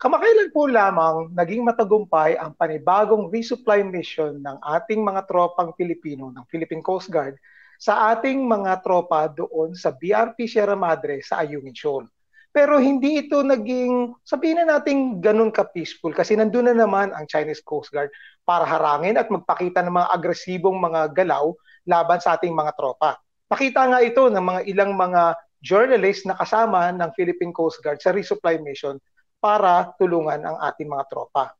Kamakailan po lamang naging matagumpay ang panibagong resupply mission ng ating mga tropang Pilipino ng Philippine Coast Guard sa ating mga tropa doon sa BRP Sierra Madre sa Ayungin Shoal. Pero hindi ito naging, sabihin na natin ganun ka-peaceful kasi nandun na naman ang Chinese Coast Guard para harangin at magpakita ng mga agresibong mga galaw laban sa ating mga tropa. Nakita nga ito ng mga ilang mga journalists na kasama ng Philippine Coast Guard sa resupply mission para tulungan ang ating mga tropa.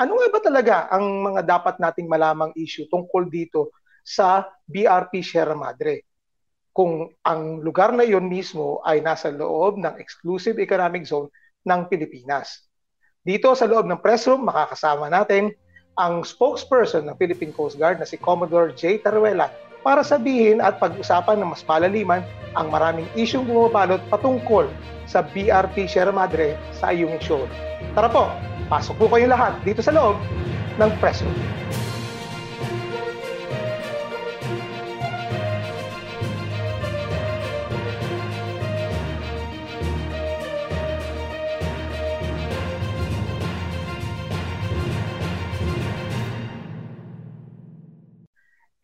Ano nga ba talaga ang mga dapat nating malamang issue tungkol dito sa BRP Sierra Madre? Kung ang lugar na iyon mismo ay nasa loob ng exclusive economic zone ng Pilipinas. Dito sa loob ng press room, makakasama natin ang spokesperson ng Philippine Coast Guard na si Commodore J. Taruela para sabihin at pag-usapan ng mas palaliman ang maraming isyong bumabalot patungkol sa BRP Sierra Madre sa Ayungin Shore. Tara po, pasok po kayong lahat dito sa loob ng press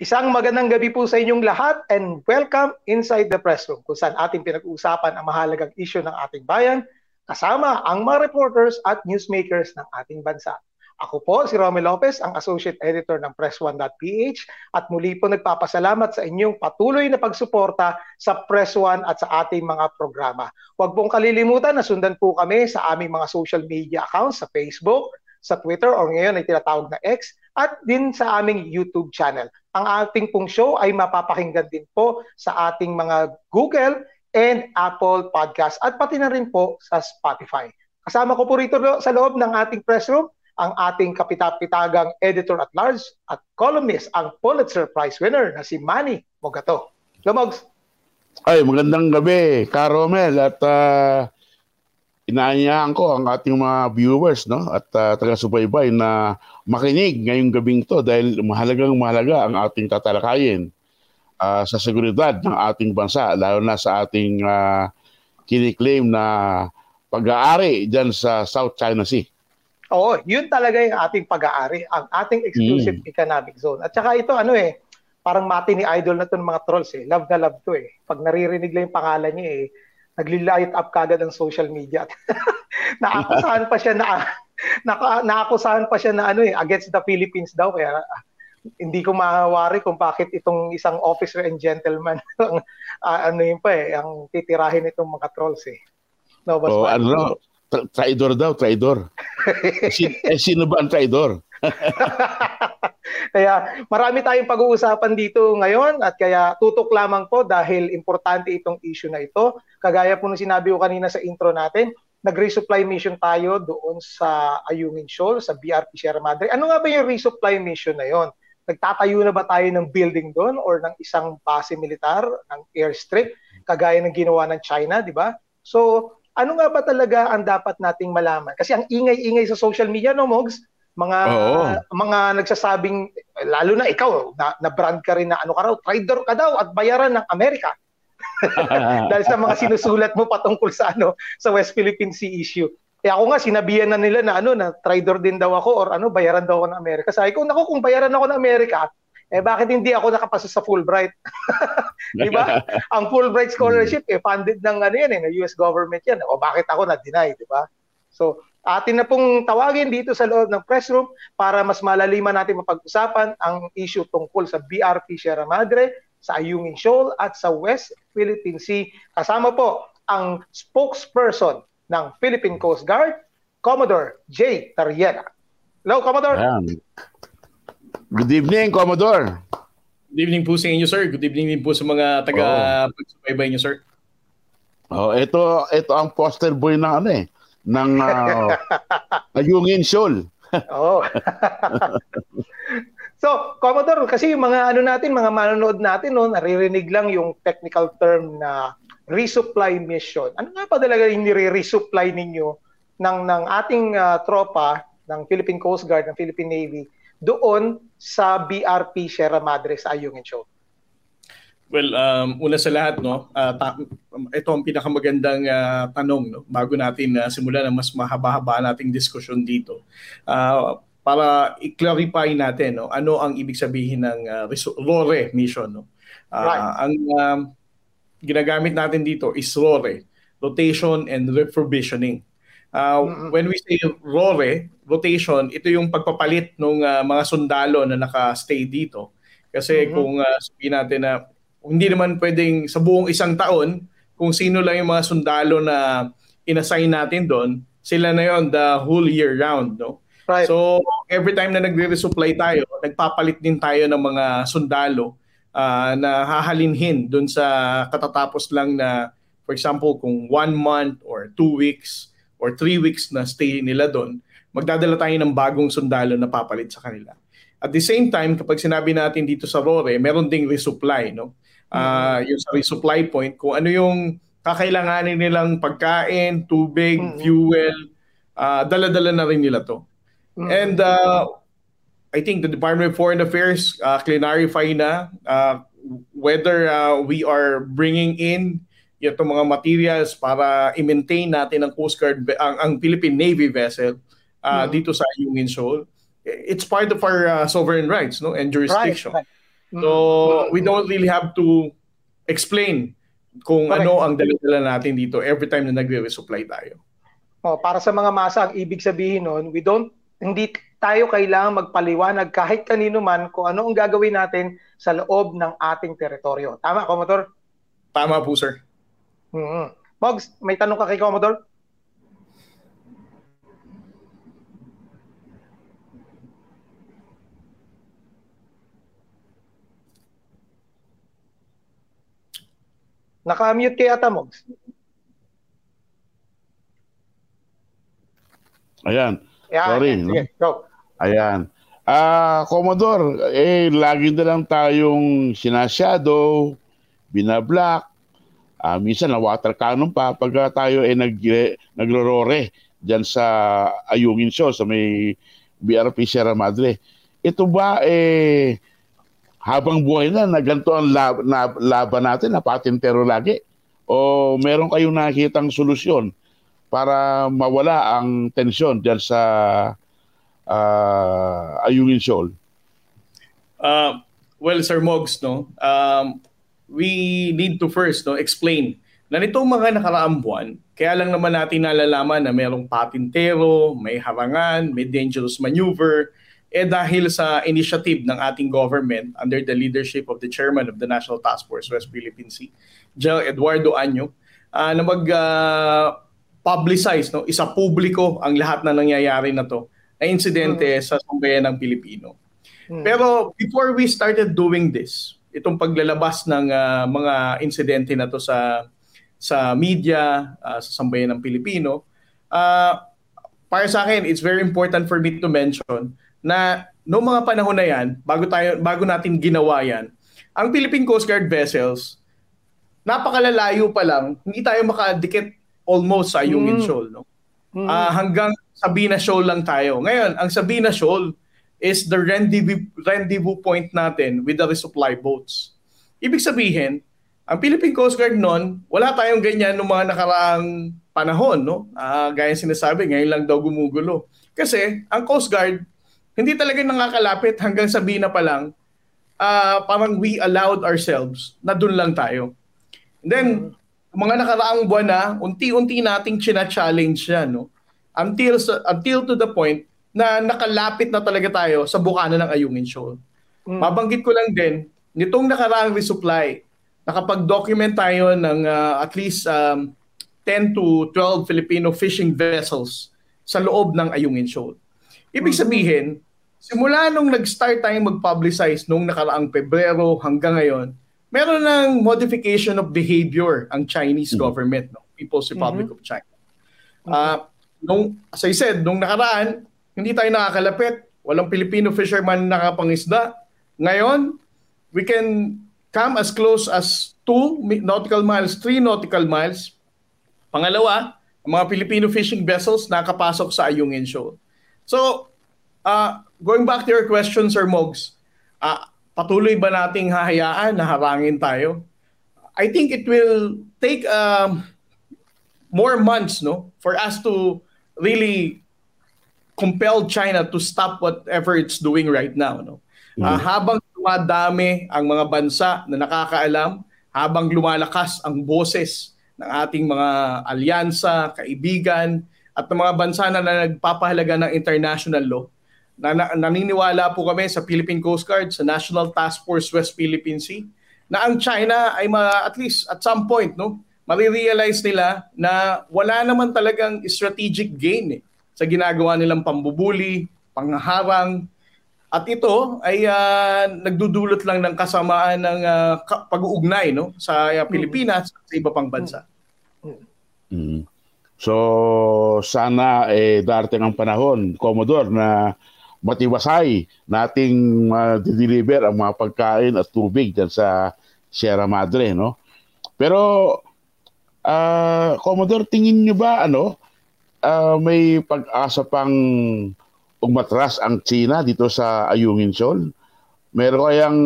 Isang magandang gabi po sa inyong lahat and welcome inside the press room kung saan ating pinag-uusapan ang mahalagang issue ng ating bayan kasama ang mga reporters at newsmakers ng ating bansa. Ako po si Romel Lopez, ang Associate Editor ng Press1.ph at muli po nagpapasalamat sa inyong patuloy na pagsuporta sa Press1 at sa ating mga programa. Huwag pong kalilimutan na sundan po kami sa aming mga social media accounts sa Facebook, sa Twitter o ngayon ay tinatawag na X at din sa aming YouTube channel. Ang ating pong show ay mapapakinggan din po sa ating mga Google and Apple Podcast at pati na rin po sa Spotify. Kasama ko po rito sa loob ng ating press room ang ating kapitapitagang editor at large at columnist, ang Pulitzer Prize winner na si Manny Mogato. Lumogs! Ay, magandang gabi, Karomel. At uh, inaanyahan ko ang ating mga viewers no at uh, taga-subaybay na makinig ngayong gabing to dahil mahalagang mahalaga ang ating tatalakayin uh, sa seguridad ng ating bansa lalo na sa ating uh, kiniklaim na pag-aari diyan sa South China Sea. Oo, yun talaga yung ating pag-aari, ang ating exclusive mm. economic zone. At saka ito ano eh, parang mati ni idol na to ng mga trolls eh. Love na love to eh. Pag naririnig lang yung pangalan niya eh, nagli-light up kagad ang social media. naakusahan pa siya na naka, naakusahan pa siya na ano eh against the Philippines daw kaya hindi ko mawari kung bakit itong isang officer and gentleman uh, ano yun pa eh ang titirahin itong mga trolls eh. No, basta, oh, ano, tra- traidor daw, traidor. eh, eh, sino ba ang traidor? kaya marami tayong pag-uusapan dito ngayon at kaya tutok lamang po dahil importante itong issue na ito. Kagaya po nung sinabi ko kanina sa intro natin, nag-resupply mission tayo doon sa Ayungin Shoal, sa BRP Sierra Madre. Ano nga ba yung resupply mission na yon? Nagtatayo na ba tayo ng building doon or ng isang base militar, ng airstrip, kagaya ng ginawa ng China, di ba? So, ano nga ba talaga ang dapat nating malaman? Kasi ang ingay-ingay sa social media, no, Mogs? Mga Oo. mga nagsasabing lalo na ikaw na, na brand ka rin na ano ka raw trader ka daw at bayaran ng Amerika dahil sa mga sinusulat mo patungkol sa ano sa West Philippine Sea issue eh ako nga sinabihan na nila na ano na trader din daw ako or ano bayaran daw ako ng Amerika sabi ko nako kung bayaran ako ng Amerika eh bakit hindi ako nakapasa sa Fulbright? 'Di ba? Ang Fulbright scholarship eh funded ng ano yan eh, ng US government yan. O bakit ako na deny, 'di ba? So, Atin na pong tawagin dito sa loob ng press room para mas malaliman natin mapag-usapan ang issue tungkol sa BRP Sierra Madre, sa Ayungin Shoal at sa West Philippine Sea. Kasama po ang spokesperson ng Philippine Coast Guard, Commodore J. Tariera. Hello, Commodore. Ayan. Good evening, Commodore. Good evening po sa inyo, sir. Good evening din po sa mga taga-pagsubaybay oh. niyo, sir. Oh, ito ito ang poster boy ng ano eh ng uh, Ayungin Shoal. Oo. so, Commodore, kasi yung mga ano natin, mga manonood natin, no, naririnig lang yung technical term na resupply mission. Ano nga pa talaga yung nire-resupply ninyo ng, ng ating uh, tropa ng Philippine Coast Guard, ng Philippine Navy, doon sa BRP Sierra Madre sa Ayungin Shoal? Well, um, una sa lahat, no, uh, ta- ito ang pinakamagandang uh, tanong no, bago natin uh, simulan ang mas mahaba-haba nating diskusyon dito. Uh, para i-clarify natin no, ano ang ibig sabihin ng uh, RORE mission. No? Uh, right. Ang um, ginagamit natin dito is RORE, rotation and refurbishing. Uh, mm-hmm. When we say RORE, rotation, ito yung pagpapalit ng uh, mga sundalo na naka-stay dito. Kasi mm-hmm. kung uh, sabihin natin na hindi naman pwedeng sa buong isang taon, kung sino lang yung mga sundalo na inassign natin doon, sila na yon the whole year round, no? Right. So, every time na nagre-resupply tayo, nagpapalit din tayo ng mga sundalo uh, na hahalinhin doon sa katatapos lang na, for example, kung one month or two weeks or three weeks na stay nila doon, magdadala tayo ng bagong sundalo na papalit sa kanila. At the same time, kapag sinabi natin dito sa RORE, meron ding resupply, no? Uh, yung sa resupply point, kung ano yung kakailanganin nilang pagkain, tubig, mm-hmm. fuel, uh, dala-dala na rin nila to. Mm-hmm. And uh, I think the Department of Foreign Affairs uh, clarify na uh, whether uh, we are bringing in itong mga materials para i-maintain natin ang Coast Guard, ang, ang Philippine Navy vessel uh, mm-hmm. dito sa Ayungin Shoal. It's part of our uh, sovereign rights no and jurisdiction. Right, right. So, mm-hmm. we don't really have to explain kung Correct. ano ang dala natin dito every time na nagre-resupply tayo. Oh, para sa mga masa, ang ibig sabihin nun, we don't hindi tayo kailangan magpaliwanag kahit kanino man kung ano ang gagawin natin sa loob ng ating teritoryo. Tama, Commodore? Tama po, sir. Mm-hmm. Mogs, may tanong ka kay Commodore? Naka-mute kay ata, Mogs. Ayan. Yeah, Sorry. Yeah, no? go. Ayan. Ah, uh, Commodore, eh lagi na lang tayong sinashadow, binablock, ah, uh, minsan na water cannon pa pag tayo ay eh, nag naglorore diyan sa Ayungin Show sa may BRP Sierra Madre. Ito ba eh habang buhay na na ganito ang lab, na, laban natin na patintero lagi? O meron kayong nakikitang solusyon para mawala ang tensyon diyan sa uh, Ayungin Shoal? Uh, well, Sir Mogs, no, um, we need to first no, explain na nitong mga nakaraang buwan, kaya lang naman natin nalalaman na merong patintero, may harangan, may dangerous maneuver, eh dahil sa initiative ng ating government under the leadership of the chairman of the National Task Force West Philippine Sea, General Eduardo Anyo, uh, na mag uh, publicize no isa publiko ang lahat na nangyayari na to na insidente hmm. sa sambayan ng Pilipino. Hmm. Pero before we started doing this, itong paglalabas ng uh, mga insidente na to sa sa media, uh, sa sambayan ng Pilipino, uh, para sa akin, it's very important for me to mention na noong mga panahon na yan, bago, tayo, bago natin ginawa yan, ang Philippine Coast Guard vessels, napakalalayo pa lang, hindi tayo makadikit almost sa Ayungin mm. Shoal. No? Mm. Uh, hanggang Sabina Shoal lang tayo. Ngayon, ang Sabina Shoal is the rendezvous, rendezvous point natin with the resupply boats. Ibig sabihin, ang Philippine Coast Guard noon, wala tayong ganyan noong mga nakaraang panahon. No? Uh, gaya sinasabi, ngayon lang daw gumugulo. Kasi ang Coast Guard, hindi talaga nakakalapit hanggang sabi na pa lang, uh, parang we allowed ourselves na doon lang tayo. And then, mga nakaraang buwan na, unti-unti nating china-challenge yan. No? Until, until to the point na nakalapit na talaga tayo sa bukana ng Ayungin Shoal. Mm. Mabanggit ko lang din, nitong nakaraang resupply, nakapag-document tayo ng uh, at least um, 10 to 12 Filipino fishing vessels sa loob ng Ayungin Shoal. Ibig mm. sabihin, simula nung nag-start tayong mag-publicize nung nakaraang Pebrero hanggang ngayon, meron ng modification of behavior ang Chinese mm-hmm. government, no? People's Republic mm-hmm. of China. Uh, nung, as I said, nung nakaraan, hindi tayo nakakalapit. Walang Filipino fisherman nakapangisda. Ngayon, we can come as close as 2 nautical miles, 3 nautical miles. Pangalawa, ang mga Filipino fishing vessels nakapasok sa Ayungin Shoal. So, uh, going back to your question, Sir Mogs, uh, patuloy ba nating hahayaan na harangin tayo? I think it will take um, more months no for us to really compel China to stop whatever it's doing right now no. Mm-hmm. Uh, habang dumadami ang mga bansa na nakakaalam, habang lumalakas ang boses ng ating mga alyansa, kaibigan, at ng mga bansa na, na nagpapahalaga ng international law, na, na, naniniwala po kami sa Philippine Coast Guard, sa National Task Force West Philippine Sea, na ang China ay ma, at least at some point, no, marirealize nila na wala naman talagang strategic gain eh, sa ginagawa nilang pambubuli, pangharang, at ito ay uh, nagdudulot lang ng kasamaan ng uh, pag-uugnay no sa uh, Pilipinas at sa iba pang bansa. Mm. So sana eh darating ang panahon, Commodore, na matiwasay nating ma-deliver ang mga pagkain at tubig dyan sa Sierra Madre, no? Pero, uh, Commodore, tingin nyo ba, ano, uh, may pag-asa pang umatras ang China dito sa Ayungin Shoal? Meron kayang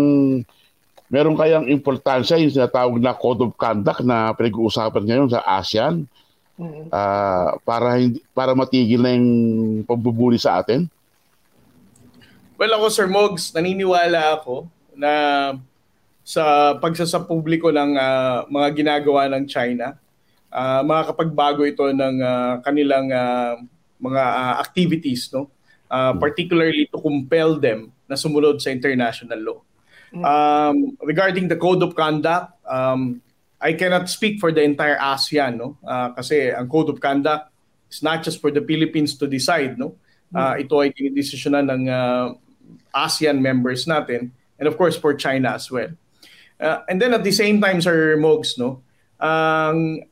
meron kayang importansya yung sinatawag na Code of Conduct na pinag-uusapan ngayon sa ASEAN uh, para hindi para matigil na yung pambubuli sa atin? Well, ako Sir Mogs, naniniwala ako na sa pagsasapubliko ng uh, mga ginagawa ng China, uh, makakapagbago ito ng uh, kanilang uh, mga uh, activities, no? Uh, particularly to compel them na sumunod sa international law. Um, regarding the code of conduct, um, I cannot speak for the entire ASEAN, no? Uh, kasi ang code of conduct is not just for the Philippines to decide, no? Uh, ito ay dinidesisyonan ng uh, ASEAN members natin and of course for China as well. Uh, and then at the same time Sir Mogs no, ang um,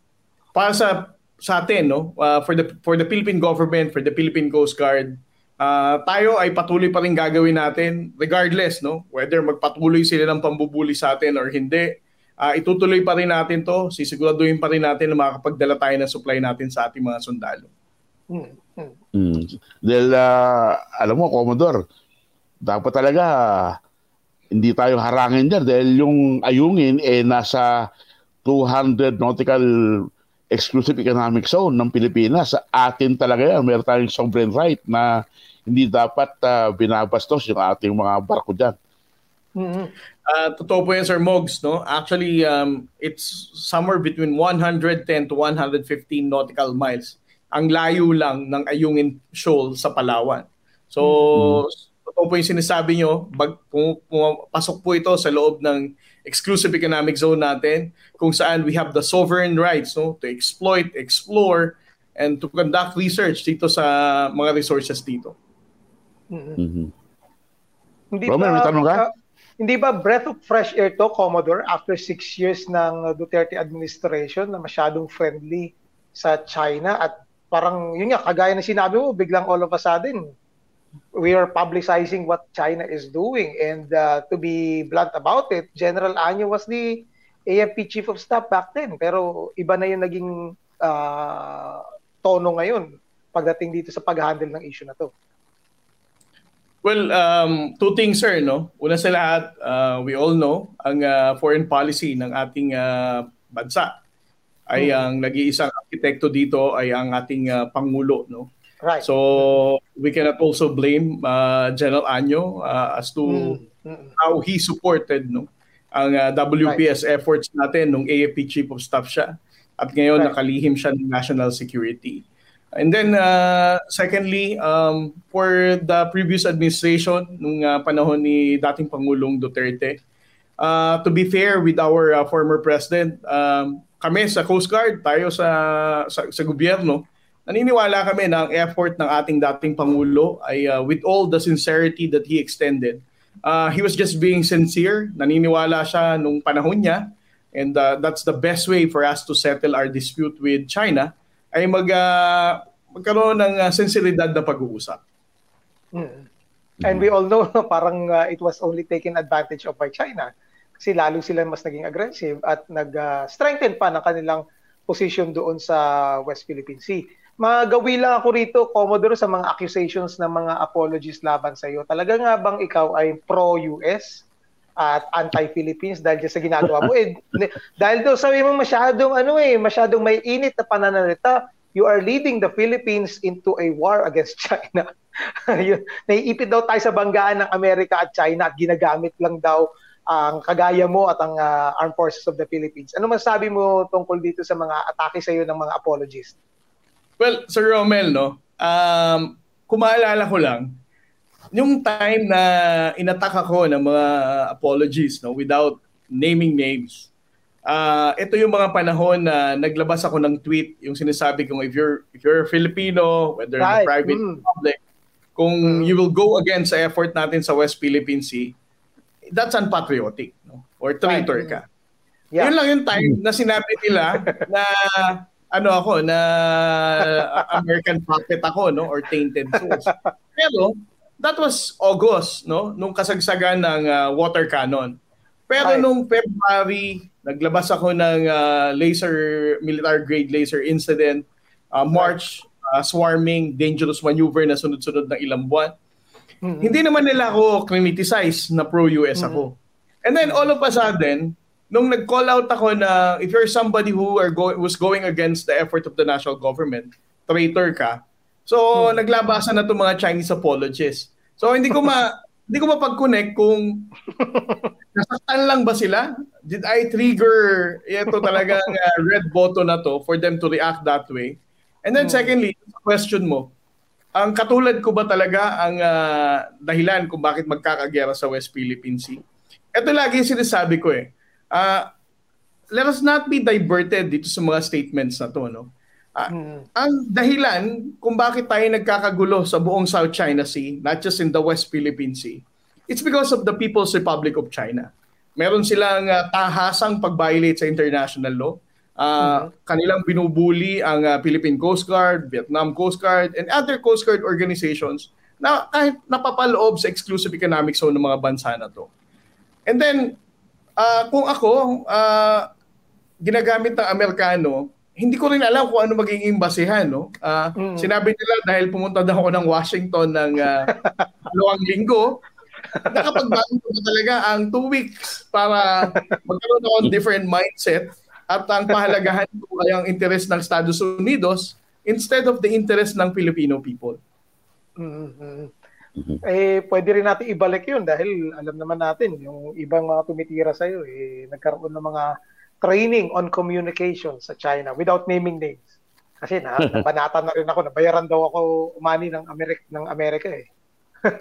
para sa sa atin no, uh, for the for the Philippine government, for the Philippine Coast Guard, uh, tayo ay patuloy pa rin gagawin natin regardless no, whether magpatuloy sila ng pambubuli sa atin or hindi. Uh, itutuloy pa rin natin to, sisiguraduhin pa rin natin na makakapagdala tayo ng supply natin sa ating mga sundalo. Hmm. Hmm. Mm. Dahil uh, alam mo, Commodore, dapat talaga hindi tayo harangin dyan dahil yung ayungin eh nasa 200 nautical exclusive economic zone ng Pilipinas. Sa atin talaga yan. Meron tayong sovereign right na hindi dapat uh, binabastos yung ating mga barko dyan. Mm-hmm. Uh, totoo po yan, Sir Mogs. No? Actually, um, it's somewhere between 110 to 115 nautical miles. Ang layo lang ng Ayungin Shoal sa Palawan. So, mm-hmm totoo po yung sinasabi nyo, bag, pasok po ito sa loob ng exclusive economic zone natin kung saan we have the sovereign rights no, to exploit, explore, and to conduct research dito sa mga resources dito. Mm-hmm. Hindi Roman, ba, tanong ka? Uh, hindi ba breath of fresh air to, Commodore, after six years ng Duterte administration na masyadong friendly sa China at parang yun nga, kagaya na sinabi mo, biglang all of a sudden, we are publicizing what China is doing. And uh, to be blunt about it, General Anyo was the AFP Chief of Staff back then. Pero iba na yung naging uh, tono ngayon pagdating dito sa pag-handle ng issue na to. Well, um, two things, sir. No? Una sa lahat, uh, we all know ang uh, foreign policy ng ating uh, bansa ay hmm. ang nag-iisang arkitekto dito ay ang ating uh, Pangulo. No? Right. So we cannot also blame uh, General Anyo uh, as to mm-hmm. how he supported no ang uh, WPS right. efforts natin nung AFP Chief of Staff siya at ngayon right. nakalihim siya ng national security. And then uh, secondly, um, for the previous administration nung uh, panahon ni dating Pangulong Duterte, uh, to be fair with our uh, former president, um, kami sa Coast Guard, tayo sa sa, sa gobyerno, naniniwala kami na ang effort ng ating dating Pangulo ay uh, with all the sincerity that he extended, uh, he was just being sincere. Naniniwala siya nung panahon niya and uh, that's the best way for us to settle our dispute with China ay mag, uh, magkaroon ng uh, sinseridad na pag-uusap. Hmm. And we all know parang uh, it was only taken advantage of by China kasi lalo sila mas naging aggressive at nag-strengthen uh, pa ng kanilang position doon sa West Philippine Sea magawi lang ako rito, Commodore, sa mga accusations ng mga apologies laban sa iyo. Talaga nga bang ikaw ay pro-US at anti-Philippines dahil sa ginagawa mo. eh, dahil daw sabi mo masyadong ano eh, masyadong may init na pananalita, you are leading the Philippines into a war against China. Naiipit daw tayo sa banggaan ng Amerika at China at ginagamit lang daw ang kagaya mo at ang uh, Armed Forces of the Philippines. Ano masabi mo tungkol dito sa mga atake sa iyo ng mga apologists? Well, Sir Romel, no? Um, kung maalala ko lang, yung time na inatak ako ng mga apologies no without naming names uh, ito yung mga panahon na naglabas ako ng tweet yung sinasabi kong if you're if you're Filipino whether right. in the private mm. public kung mm. you will go against sa effort natin sa West Philippine Sea that's unpatriotic no or traitor right. ka yeah. yun lang yung time na sinabi nila na ano ako na American puppet ako no or tainted source pero that was August, no? Nung kasagsagan ng uh, water cannon. Pero Ay. nung February, naglabas ako ng uh, laser, military grade laser incident. Uh, March, uh, swarming, dangerous maneuver na sunod-sunod ng ilang buwan. Mm-hmm. Hindi naman nila ako criticize na pro-US mm-hmm. ako. And then all of a sudden, nung nag-call out ako na if you're somebody who are go- was going against the effort of the national government, traitor ka, So, hmm. naglabasan na 'tong mga Chinese apologists. So, hindi ko ma hindi ko mapag-connect kung nasaktan lang ba sila? Did I trigger ito talagang uh, red button na to for them to react that way? And then hmm. secondly, question mo, ang katulad ko ba talaga ang uh, dahilan kung bakit magkakagera sa West Philippine Sea? Ito lagi yung sinasabi ko eh. Uh, let us not be diverted dito sa mga statements na to. No? Uh, Ang dahilan kung bakit tayo nagkakagulo sa buong South China Sea, not just in the West Philippine Sea, it's because of the People's Republic of China. Meron silang uh, tahasang pag-violate sa international law. Uh, mm-hmm. Kanilang binubuli ang uh, Philippine Coast Guard, Vietnam Coast Guard, and other Coast Guard organizations na kahit napapaloob sa exclusive economic zone ng mga bansa na to. And then, uh, kung ako, uh, ginagamit ng Amerikano hindi ko rin alam kung ano magiging basihan, no? Uh, mm. Sinabi nila dahil pumunta daw ako ng Washington ng uh, dalawang linggo, nakapagbago ko talaga ang two weeks para magkaroon ako ng different mindset at ang pahalagahan ko ay ang interest ng Estados Unidos instead of the interest ng Filipino people. Mm-hmm. Eh, pwede rin natin ibalik yun dahil alam naman natin, yung ibang mga tumitira sa'yo, eh, nagkaroon ng mga training on communication sa China without naming names. Kasi na, nabanatan na rin ako, nabayaran daw ako umani ng Amerika, ng Amerika eh.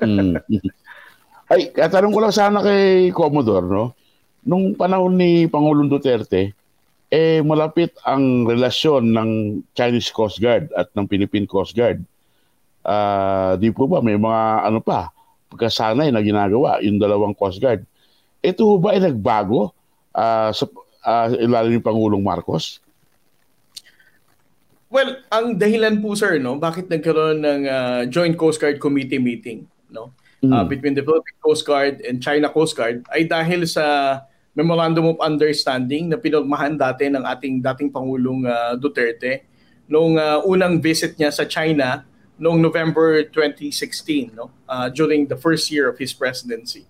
mm. Ay, katanong ko lang sana kay Commodore, no? Nung panahon ni Pangulong Duterte, eh malapit ang relasyon ng Chinese Coast Guard at ng Philippine Coast Guard. Uh, di po ba may mga ano pa, pagkasanay na ginagawa yung dalawang Coast Guard. Ito ba ay nagbago uh, sa, uh, ilalim ni Pangulong Marcos? Well, ang dahilan po sir, no, bakit nagkaroon ng uh, Joint Coast Guard Committee meeting, no, mm. uh, between the Philippine Coast Guard and China Coast Guard ay dahil sa Memorandum of Understanding na pinagmahan dati ng ating dating Pangulong uh, Duterte nung uh, unang visit niya sa China noong November 2016, no, uh, during the first year of his presidency.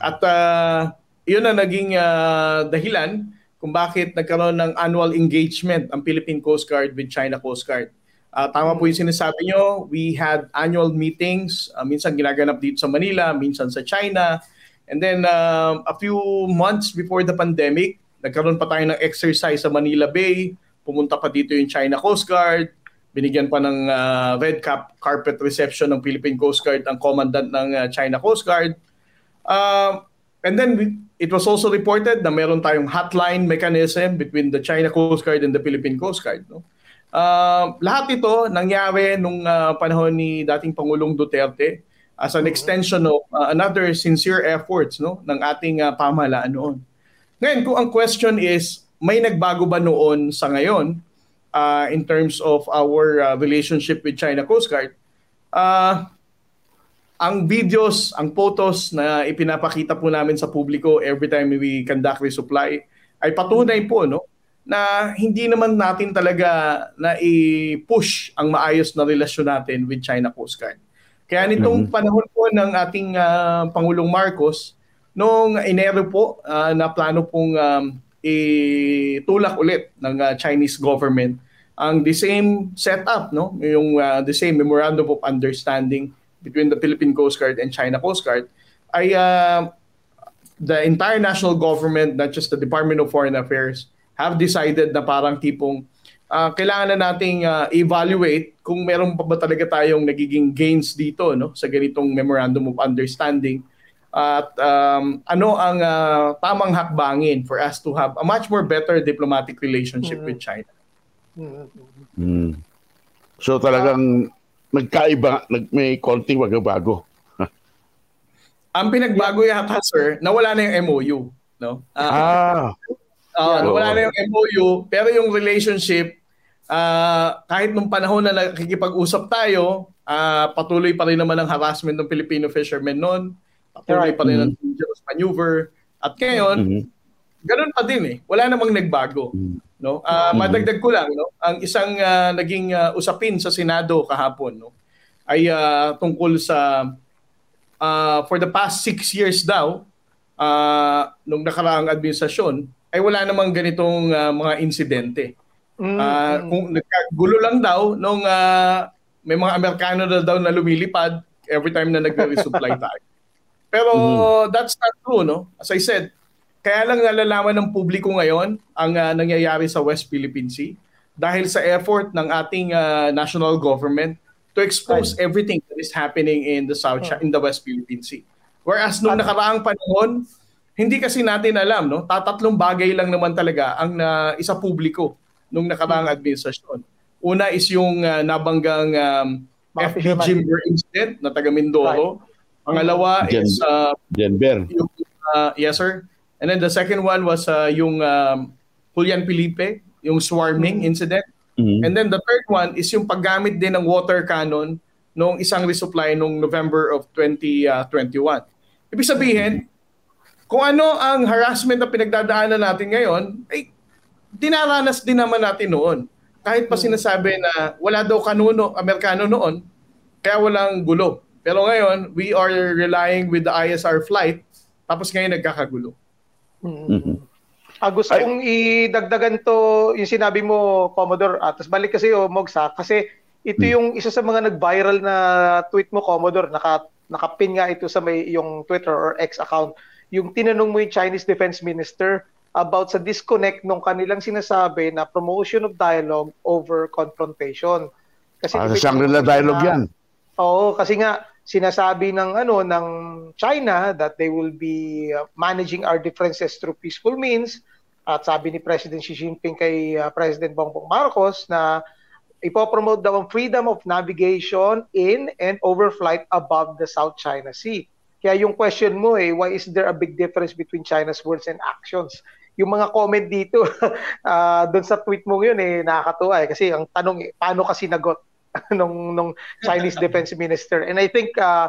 At uh, yun ang naging uh, dahilan kung bakit nagkaroon ng annual engagement ang Philippine Coast Guard with China Coast Guard. Uh, tama po yung sinasabi nyo, we had annual meetings, uh, minsan ginaganap dito sa Manila, minsan sa China. And then uh, a few months before the pandemic, nagkaroon pa tayo ng exercise sa Manila Bay, pumunta pa dito yung China Coast Guard, binigyan pa ng uh, red cap carpet reception ng Philippine Coast Guard ang commandant ng uh, China Coast Guard. Uh, and then it was also reported na meron tayong hotline mechanism between the China Coast Guard and the Philippine Coast Guard. No? Uh, lahat ito nangyari nung uh, panahon ni dating Pangulong Duterte as an extension of uh, another sincere efforts no ng ating uh, pamahalaan noon. Ngayon, kung ang question is, may nagbago ba noon sa ngayon uh, in terms of our uh, relationship with China Coast Guard? Uh, ang videos, ang photos na ipinapakita po namin sa publiko every time we conduct resupply ay patunay po no na hindi naman natin talaga na i-push ang maayos na relasyon natin with China Coast Guard. Kaya nitong mm-hmm. panahon po ng ating uh, Pangulong Marcos, noong Enero po uh, na plano pong um, itulak ulit ng uh, Chinese government ang the same setup, no? Yung uh, the same memorandum of understanding between the Philippine Coast Guard and China Coast Guard ay uh, the entire national government, not just the Department of Foreign Affairs, have decided na parang tipong uh, kailangan na nating uh, evaluate kung meron pa ba talaga tayong nagiging gains dito no sa ganitong memorandum of understanding at um, ano ang uh, tamang hakbangin for us to have a much more better diplomatic relationship mm-hmm. with China. Mm. So talagang nagkaiba, nag, may konting bago ang pinagbago yata, sir, nawala na yung MOU. No? Uh, ah. Uh, nawala na yung MOU, pero yung relationship, uh, kahit nung panahon na nakikipag-usap tayo, uh, patuloy pa rin naman ang harassment ng Filipino fishermen noon. Patuloy pa rin ang mm-hmm. dangerous maneuver. At ngayon, mm-hmm. ganun pa din eh. Wala namang nagbago. Mm-hmm. No? Uh, mm-hmm. Madagdag ko lang, no? ang isang uh, naging uh, usapin sa Senado kahapon no? ay uh, tungkol sa uh, for the past six years daw, uh, nung nakaraang administrasyon, ay wala namang ganitong uh, mga insidente. Mm-hmm. Uh, kung nagkagulo lang daw nung uh, may mga Amerikano na daw na lumilipad every time na nagre-resupply tayo. Pero mm-hmm. that's not true, no? As I said, kaya lang nalalaman ng publiko ngayon ang uh, nangyayari sa West Philippine Sea dahil sa effort ng ating uh, national government to expose right. everything that is happening in the South oh. in the West Philippine Sea. Whereas nung nakaraang panahon, hindi kasi natin alam, no? Tatatlong bagay lang naman talaga ang uh, isa publiko nung nakaraang hmm. administrasyon. Una is yung uh, nabanggang um, FB Jimber incident na taga Mindoro. Right. Pangalawa Gen- is uh, Denver. Yung, uh, yes sir. And then the second one was uh, yung um, Julian Felipe, yung swarming mm-hmm. incident. Mm-hmm. And then the third one is yung paggamit din ng water cannon nung isang resupply nung November of 2021. Ibig sabihin, kung ano ang harassment na pinagdadaanan natin ngayon, ay dinaranas din naman natin noon. Kahit pa sinasabi na wala daw kanuno, Amerikano noon, kaya walang gulo. Pero ngayon, we are relying with the ISR flight, tapos ngayon nagkakagulo. Mm-hmm. Ah, gusto Ay, kong idagdagan to yung sinabi mo, Commodore. Ah, tapos balik kasi, oh, Mogs, ha? Kasi ito hmm. yung isa sa mga nag-viral na tweet mo, Commodore. Naka, nakapin nga ito sa may yung Twitter or X account. Yung tinanong mo yung Chinese Defense Minister about sa disconnect nung kanilang sinasabi na promotion of dialogue over confrontation. Kasi ah, sa Shangri-La dialogue yan. Oo, kasi nga sinasabi ng ano ng China that they will be uh, managing our differences through peaceful means at sabi ni President Xi Jinping kay uh, President Bongbong Marcos na ipopromote daw ang freedom of navigation in and over flight above the South China Sea. Kaya yung question mo eh, why is there a big difference between China's words and actions? Yung mga comment dito, uh, doon sa tweet mo yun eh, nakakatuwa eh. Kasi ang tanong eh, paano ka sinagot nung nung Chinese Defense Minister. And I think uh,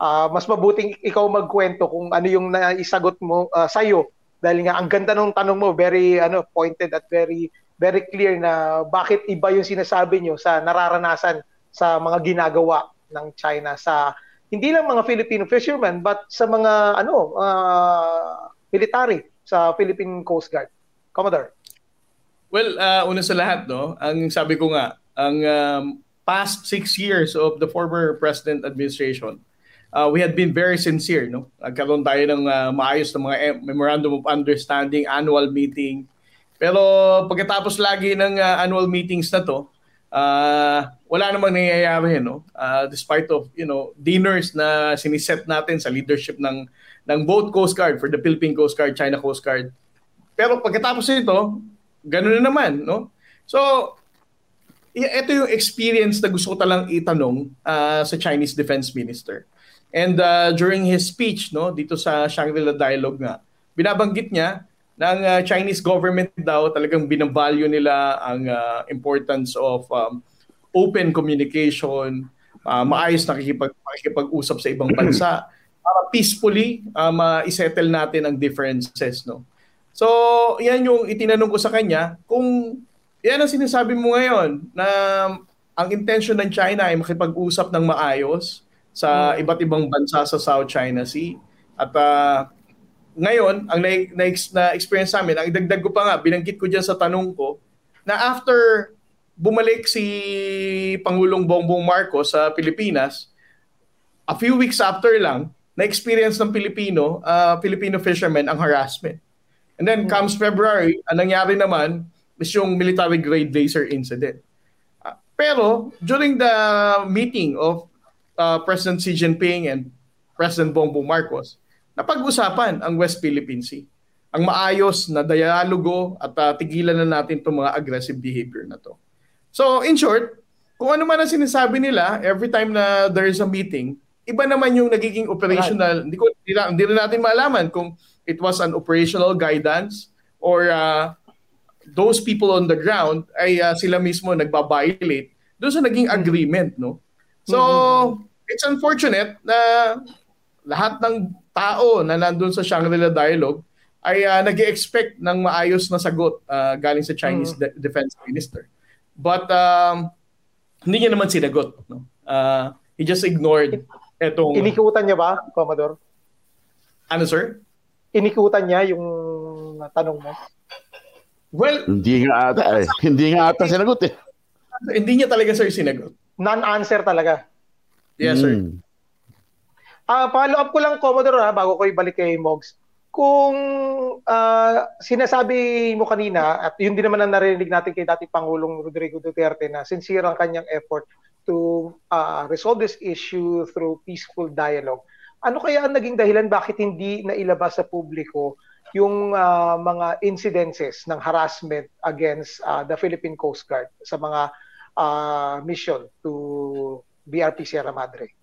uh, mas mabuting ikaw magkwento kung ano yung naisagot mo uh, sa iyo dahil nga ang ganda ng tanong mo, very ano pointed at very very clear na bakit iba yung sinasabi nyo sa nararanasan sa mga ginagawa ng China sa hindi lang mga Filipino fishermen but sa mga ano uh, military sa Philippine Coast Guard. Commodore. Well, uh, una sa lahat, no, ang sabi ko nga, ang um, past six years of the former president administration, uh, we had been very sincere. No? Nagkaroon tayo ng uh, maayos na mga memorandum of understanding, annual meeting. Pero pagkatapos lagi ng uh, annual meetings na to, uh, wala namang nangyayari. No? Uh, despite of you know dinners na siniset natin sa leadership ng ng both Coast Guard for the Philippine Coast Guard, China Coast Guard. Pero pagkatapos nito, ganoon na naman. No? So, ito yung experience na gusto ko talang itanong uh, sa Chinese Defense Minister. And uh, during his speech no dito sa Shangri-La Dialogue nga, binabanggit niya na ang uh, Chinese government daw talagang binavalue nila ang uh, importance of um, open communication, uh, maayos na nakikipag, makikipag-usap sa ibang bansa para peacefully uh, ma-settle natin ang differences no. So, yan yung itinanong ko sa kanya kung yan ang sinasabi mo ngayon na ang intention ng China ay makipag-usap ng maayos sa hmm. iba't ibang bansa sa South China Sea. At uh, ngayon, ang na, na, na experience namin, ang idagdag ko pa nga, binanggit ko diyan sa tanong ko, na after bumalik si Pangulong Bongbong Marcos sa Pilipinas, a few weeks after lang, na-experience ng Pilipino, uh, Filipino fishermen ang harassment. And then comes February, ang nangyari naman is yung military grade laser incident. Uh, pero during the meeting of uh, President Xi Jinping and President Bongbong Marcos, napag-usapan ang West Philippine Sea. Ang maayos na dialogo at uh, tigilan na natin itong mga aggressive behavior na to. So in short, kung ano man ang sinasabi nila every time na there is a meeting, iba naman yung nagiging operational. Right. Hindi ko hindi, hindi na natin malaman kung it was an operational guidance or uh, those people on the ground ay uh, sila mismo nagba-violate doon sa naging agreement, no? So, mm-hmm. it's unfortunate na lahat ng tao na nandun sa Shangri-La Dialogue ay uh, nag expect ng maayos na sagot uh, galing sa Chinese mm. de- Defense Minister. But um, hindi niya naman sinagot. No? Uh, he just ignored etong... Inikutan niya ba, Commodore? Ano, sir? Inikutan niya yung tanong mo? Well, hindi nga ata eh. Hindi nga ata sinagot eh. Hindi niya talaga sir sinagot. Non-answer talaga. Yes, sir. Mm. Uh, follow up ko lang, Commodore, ha, bago ko ibalik kay Mogs. Kung uh, sinasabi mo kanina, at yun din naman ang narinig natin kay dating Pangulong Rodrigo Duterte na sincere ang kanyang effort to uh, resolve this issue through peaceful dialogue. Ano kaya ang naging dahilan bakit hindi nailabas sa publiko yung uh, mga incidences ng harassment against uh, the Philippine Coast Guard sa mga uh, mission to BRP Sierra Madre?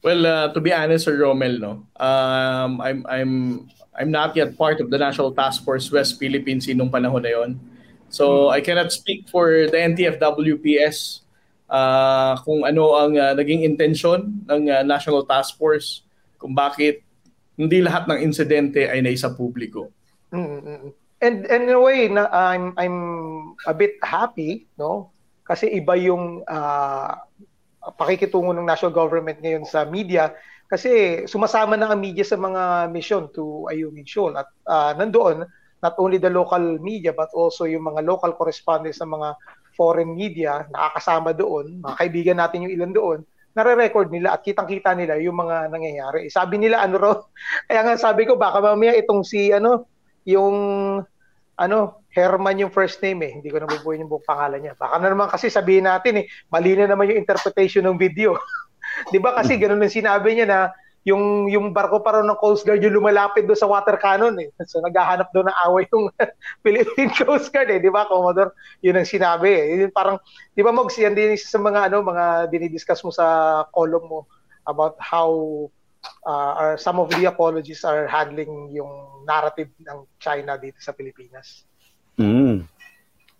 Well, uh, to be honest, Sir Romel, no, um, I'm I'm I'm not yet part of the National Task Force West Philippines nung panahon na yon. So. I cannot speak for the NTFWPS uh, kung ano ang uh, naging intensyon ng uh, National Task Force, kung bakit hindi lahat ng insidente ay naisa publiko. And, and in a way, na, I'm I'm a bit happy, no? Kasi iba yung uh, pakikitungo ng national government ngayon sa media. Kasi sumasama na ang media sa mga mission to Ayungin Shoal. At uh, nandoon not only the local media but also yung mga local correspondents ng mga foreign media nakakasama doon, mga kaibigan natin yung ilan doon, nare-record nila at kitang-kita nila yung mga nangyayari. Sabi nila ano raw, kaya nga sabi ko baka mamaya itong si ano, yung ano, Herman yung first name eh. Hindi ko nabubuhay yung buong pangalan niya. Baka na naman kasi sabihin natin eh, mali na naman yung interpretation ng video. 'Di ba kasi ganun ang sinabi niya na yung yung barko pa rin ng Coast Guard yung lumalapit do sa water cannon eh. So naghahanap do ng away yung Philippine Coast Guard eh, 'di ba, Commodore? Yun ang sinabi eh. Yun parang 'di ba Mogs, yan din sa mga ano, mga dinidiscuss mo sa column mo about how uh, are some of the apologies are handling yung narrative ng China dito sa Pilipinas. Mm.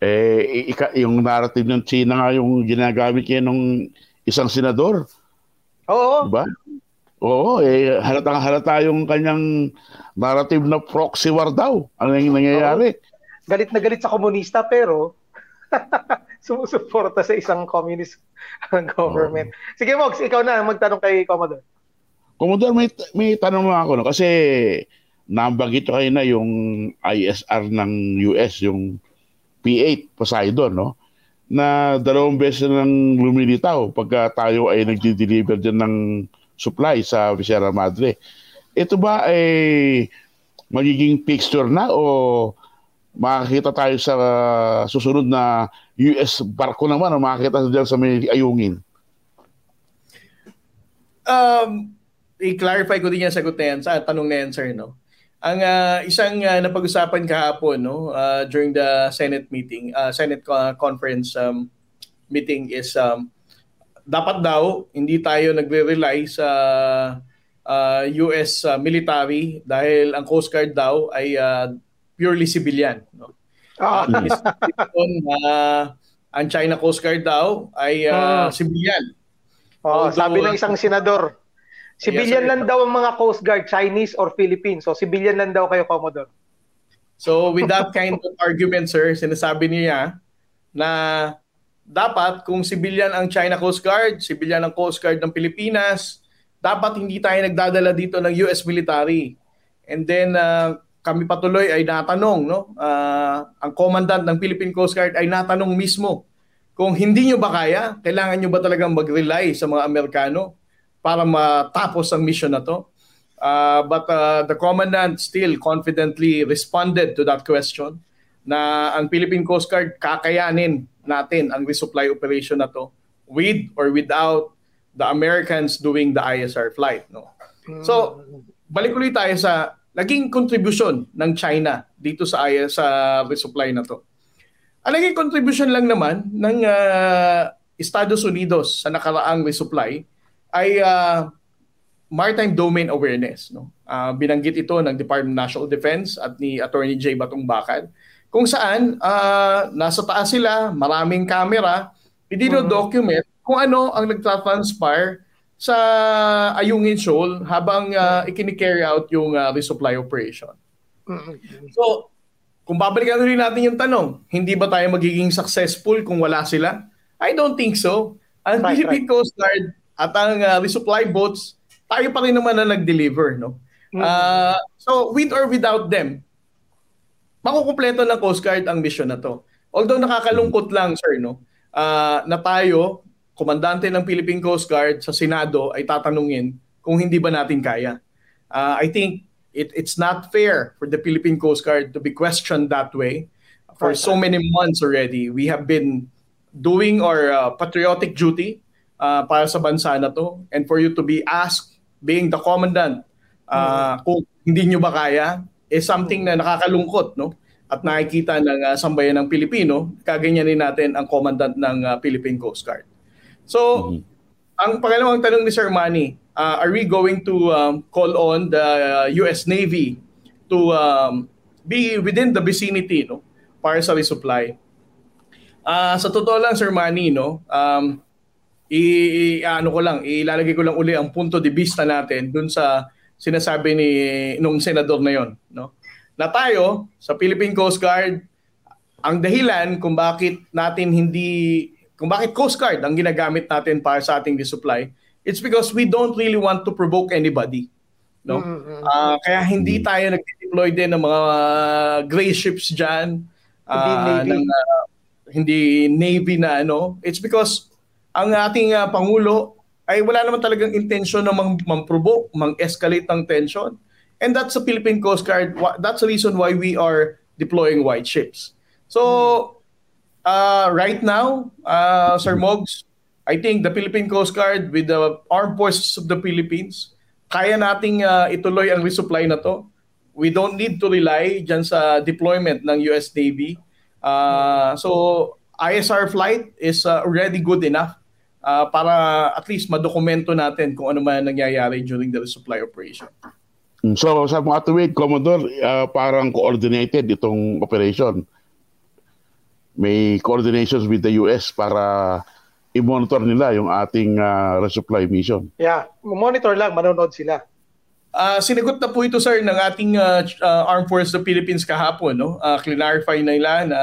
Eh, ika, yung narrative ng China nga yung ginagamit niya ng isang senador. Oo. Diba? Oo, eh, halata halata yung kanyang narrative na proxy war daw ang nangyayari. Oo. Galit na galit sa komunista pero sumusuporta sa isang communist government. Oo. Sige, Mox, ikaw na magtanong kay Commodore. Commodore, may, may tanong lang ako. No? Kasi nabagit kayo na yung ISR ng US, yung P8 Poseidon, no? na dalawang beses nang lumilitaw pagka tayo ay nagdi-deliver dyan ng supply sa Sierra Madre. Ito ba ay magiging fixture na o makakita tayo sa uh, susunod na US barko naman o makakita dyan sa may ayungin? Um, i-clarify ko din yung yan sa tanong na yan, sir. No? Ang uh, isang uh, napag-usapan kahapon no uh, during the Senate meeting, uh, Senate conference um, meeting is um, dapat daw hindi tayo nagre-rely sa uh, US uh, military dahil ang Coast Guard daw ay uh, purely civilian no. Ah. uh, ang China Coast Guard daw ay uh, uh. civilian. Oh, Although, sabi ng isang senador, Civilian yes, lang daw ang mga Coast Guard, Chinese or Philippines. So civilian lang daw kayo, Commodore. So with that kind of argument, sir, sinasabi niya na dapat kung civilian ang China Coast Guard, civilian ang Coast Guard ng Pilipinas, dapat hindi tayo nagdadala dito ng US military. And then uh, kami patuloy ay natanong, no? Uh, ang commandant ng Philippine Coast Guard ay natanong mismo kung hindi nyo ba kaya, kailangan nyo ba talagang mag-rely sa mga Amerikano para matapos ang mission na to? Uh, but uh, the commandant still confidently responded to that question na ang Philippine Coast Guard kakayanin natin ang resupply operation na to with or without the Americans doing the ISR flight. No? So, balik ulit tayo sa naging contribution ng China dito sa sa resupply na to. Ang naging contribution lang naman ng uh, Estados Unidos sa nakaraang resupply ay uh, maritime domain awareness. No? Uh, binanggit ito ng Department of National Defense at ni Attorney J. Batong Bakad kung saan uh, nasa taas sila, maraming camera, idino-document kung ano ang nagtra-transpire sa Ayungin Shoal habang uh, ikini-carry out yung uh, resupply operation. So, kung babalikan rin natin yung tanong, hindi ba tayo magiging successful kung wala sila? I don't think so. Ang right, Philippine right. Coast Guard at ang uh, resupply boats, tayo pa rin naman na nag-deliver. No? Mm-hmm. Uh, so, with or without them, makukumpleto ng Coast Guard ang mission na to. Although nakakalungkot lang, sir, no? Uh, na tayo, komandante ng Philippine Coast Guard sa Senado ay tatanungin kung hindi ba natin kaya. Uh, I think it, it's not fair for the Philippine Coast Guard to be questioned that way. For so many months already, we have been doing our uh, patriotic duty uh, para sa bansa na to. And for you to be asked, being the commandant, uh, mm-hmm. kung hindi nyo ba kaya, is something na nakakalungkot, no? At nakikita ng uh, sambayan ng Pilipino, kaganyanin natin ang commandant ng uh, Philippine Coast Guard. So, mm-hmm. ang pangalawang tanong ni Sir Manny, uh, are we going to um, call on the uh, US Navy to um, be within the vicinity no para sa resupply? Uh, sa totoo lang Sir Manny, no, um, i, i ano ko lang, ilalagay ko lang uli ang punto de vista natin dun sa sinasabi ni nung senador na yon, no? Na tayo sa Philippine Coast Guard ang dahilan kung bakit natin hindi kung bakit Coast Guard ang ginagamit natin para sa ating resupply, it's because we don't really want to provoke anybody. No? Mm-hmm. Uh, kaya hindi tayo nag-deploy din ng mga gray ships diyan. Uh, hindi ah, Navy. Ng, uh, hindi Navy na ano. It's because ang ating uh, Pangulo ay wala naman talagang intention na mang, mang-provoke, mang-escalate ng tension. And that's the Philippine Coast Guard. That's the reason why we are deploying white ships. So, uh, right now, uh, Sir Mogs, I think the Philippine Coast Guard with the Armed Forces of the Philippines, kaya nating uh, ituloy ang resupply na to. We don't need to rely dyan sa deployment ng US Navy. Uh, so, ISR flight is uh, already good enough uh, para at least madokumento natin kung ano man nangyayari during the resupply operation. So sa mga tuwid, Commodore, uh, parang coordinated itong operation may coordinations with the US para i-monitor nila yung ating uh, resupply mission. Yeah, monitor lang, manonood sila. Uh, sinagot na po ito sir ng ating uh, uh, Armed Forces of the Philippines kahapon no. Uh, clarify na nila na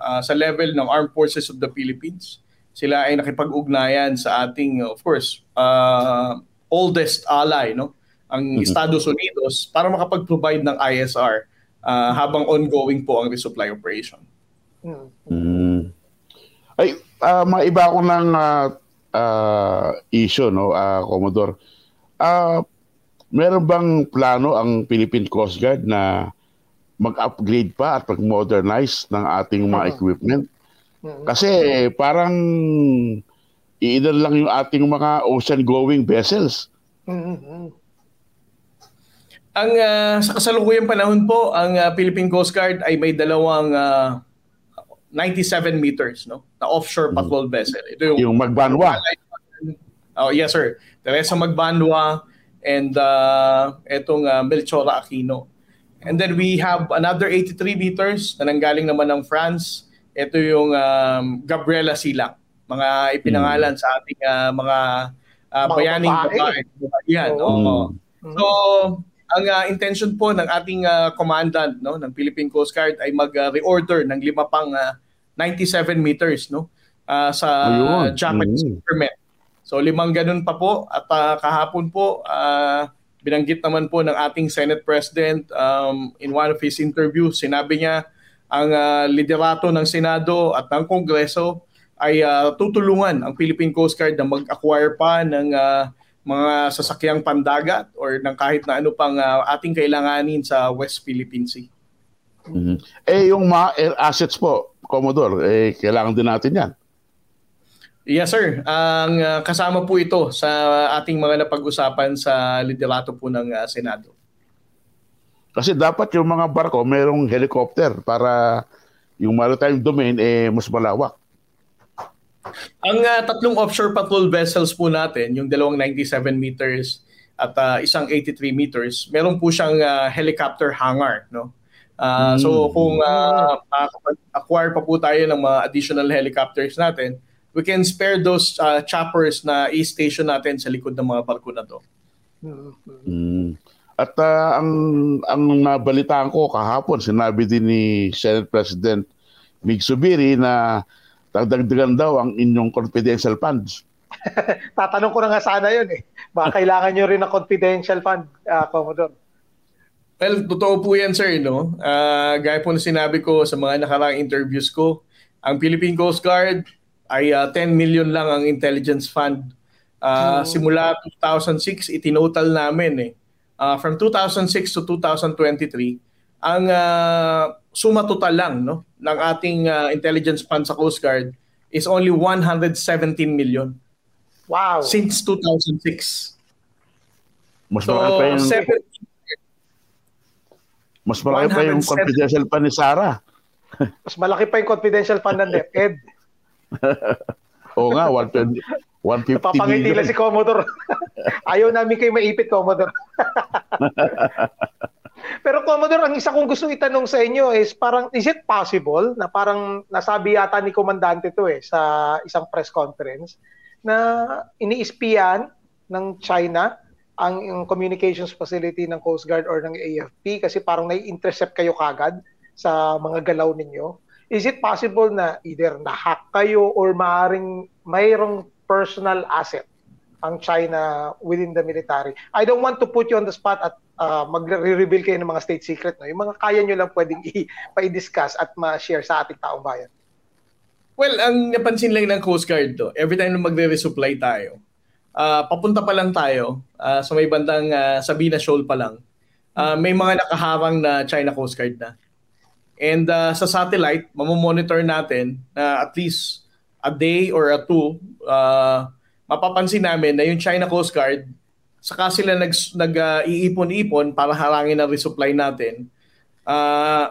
uh, sa level ng Armed Forces of the Philippines sila ay nakipag-ugnayan sa ating of course uh, oldest ally no ang mm-hmm. Estados Unidos para makapag-provide ng ISR uh, habang ongoing po ang resupply operation. Mm. Ay, uh, mga iba ko ng uh, uh, issue, no, uh, Commodore. Uh, meron bang plano ang Philippine Coast Guard na mag-upgrade pa at mag-modernize ng ating mga equipment? Kasi parang iilan lang yung ating mga ocean-going vessels. Mm-hmm. Ang uh, sa kasalukuyang panahon po, ang uh, Philippine Coast Guard ay may dalawang uh, 97 meters, no? Na offshore mm. patrol vessel. Ito yung, yung Magbanwa. Oh, yes sir. Teresa Magbanwa and uh, etong uh, Melchora Aquino. And then we have another 83 meters na nanggaling naman ng France. Ito yung um, Gabriela Silang. Mga ipinangalan mm. sa ating uh, mga uh, bayaning babae. Yan. Oh. Mm. So, ang uh, intention po ng ating uh, commandant no ng Philippine Coast Guard ay mag-reorder uh, ng lima pang uh, 97 meters no uh, sa Ayun. Japanese mm. government. So limang ganun pa po at uh, kahapon po uh, binanggit naman po ng ating Senate President um, in one of his interviews, sinabi niya ang uh, liderato ng Senado at ng Kongreso ay uh, tutulungan ang Philippine Coast Guard na mag-acquire pa ng uh, mga sasakyang pandagat or ng kahit na ano pang uh, ating kailanganin sa West Philippine Sea. Mm-hmm. Eh yung mga air assets po, Commodore, eh kailangan din natin 'yan. Yes sir, ang uh, kasama po ito sa ating mga napag-usapan sa liderato po ng uh, Senado. Kasi dapat yung mga barko mayroong helicopter para yung maritime domain eh mas malawak. Ang uh, tatlong offshore patrol vessels po natin, yung dalawang 97 meters at uh, isang 83 meters, meron po siyang uh, helicopter hangar, no? Uh, mm. So kung uh, acquire pa po tayo ng mga additional helicopters natin, we can spare those uh, choppers na i-station natin sa likod ng mga barko na to. Mm. At uh, ang ang nabalitaan ko kahapon, sinabi din ni Senate President Mig Subiri na dagdagan daw ang inyong confidential funds. Tatanong ko na nga sana yun eh. Baka kailangan nyo rin ng confidential fund, uh, Commodore. Well, totoo po yan, sir. No? Uh, gaya po na sinabi ko sa mga nakaraang interviews ko, ang Philippine Coast Guard ay uh, 10 million lang ang intelligence fund. Uh, hmm. Simula 2006, itinotal namin eh uh, from 2006 to 2023, ang uh, suma total lang no, ng ating uh, intelligence fund sa Coast Guard is only 117 million. Wow. Since 2006. Mas so, malaki pa yung, seven, mas malaki pa yung confidential fund ni Sarah. mas malaki pa yung confidential fund ng DepEd. Oo nga, 120, 150 Napapangiti lang si Commodore. Ayaw namin kayo maipit, Commodore. Pero Commodore, ang isa kong gusto itanong sa inyo is parang, is it possible na parang nasabi yata ni Komandante to eh sa isang press conference na iniispiyan ng China ang, ang communications facility ng Coast Guard or ng AFP kasi parang nai-intercept kayo kagad sa mga galaw ninyo. Is it possible na either na-hack kayo or maaring mayroong personal asset ang China within the military. I don't want to put you on the spot at uh, magre-reveal kayo ng mga state secret. No? Yung mga kaya nyo lang pwedeng i-discuss at ma-share sa ating taong bayan. Well, ang napansin lang ng Coast Guard to, every time na magre-resupply tayo, uh, papunta pa lang tayo uh, sa may bandang uh, Sabina Shoal pa lang, uh, may mga nakaharang na China Coast Guard na. And uh, sa satellite, mamomonitor natin na uh, at least a day or a two, uh, mapapansin namin na yung China Coast Guard, saka sila nag, nag uh, iipon-ipon para harangin ang resupply natin. Uh,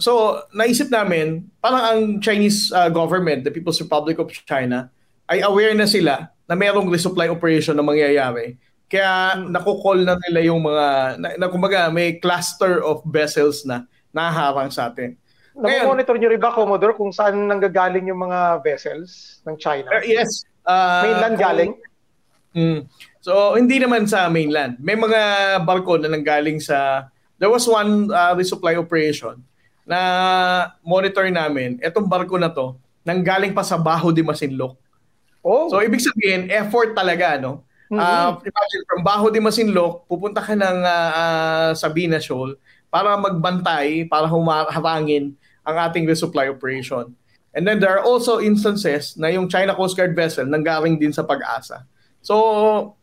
so, naisip namin, parang ang Chinese uh, government, the People's Republic of China, ay aware na sila na mayroong resupply operation na mangyayari. Kaya nako-call na nila yung mga, na, na kumbaga, may cluster of vessels na naharang sa atin. Nag-monitor nyo rin ba, Commodore, kung saan nanggagaling yung mga vessels ng China? Uh, yes. Uh, mainland kung, galing? Mm, so, hindi naman sa mainland. May mga barko na nanggaling sa... There was one uh, resupply operation na monitor namin. Etong barko na to, nanggaling pa sa Baho de Masinloc. Oh. So, ibig sabihin, effort talaga, no? Mm-hmm. Uh, imagine, from Baho de Masinloc, pupunta ka ng uh, uh, Sabina Shoal para magbantay, para humarangin ang ating resupply operation. And then there are also instances na yung China Coast Guard vessel nanggaling din sa pag-asa. So,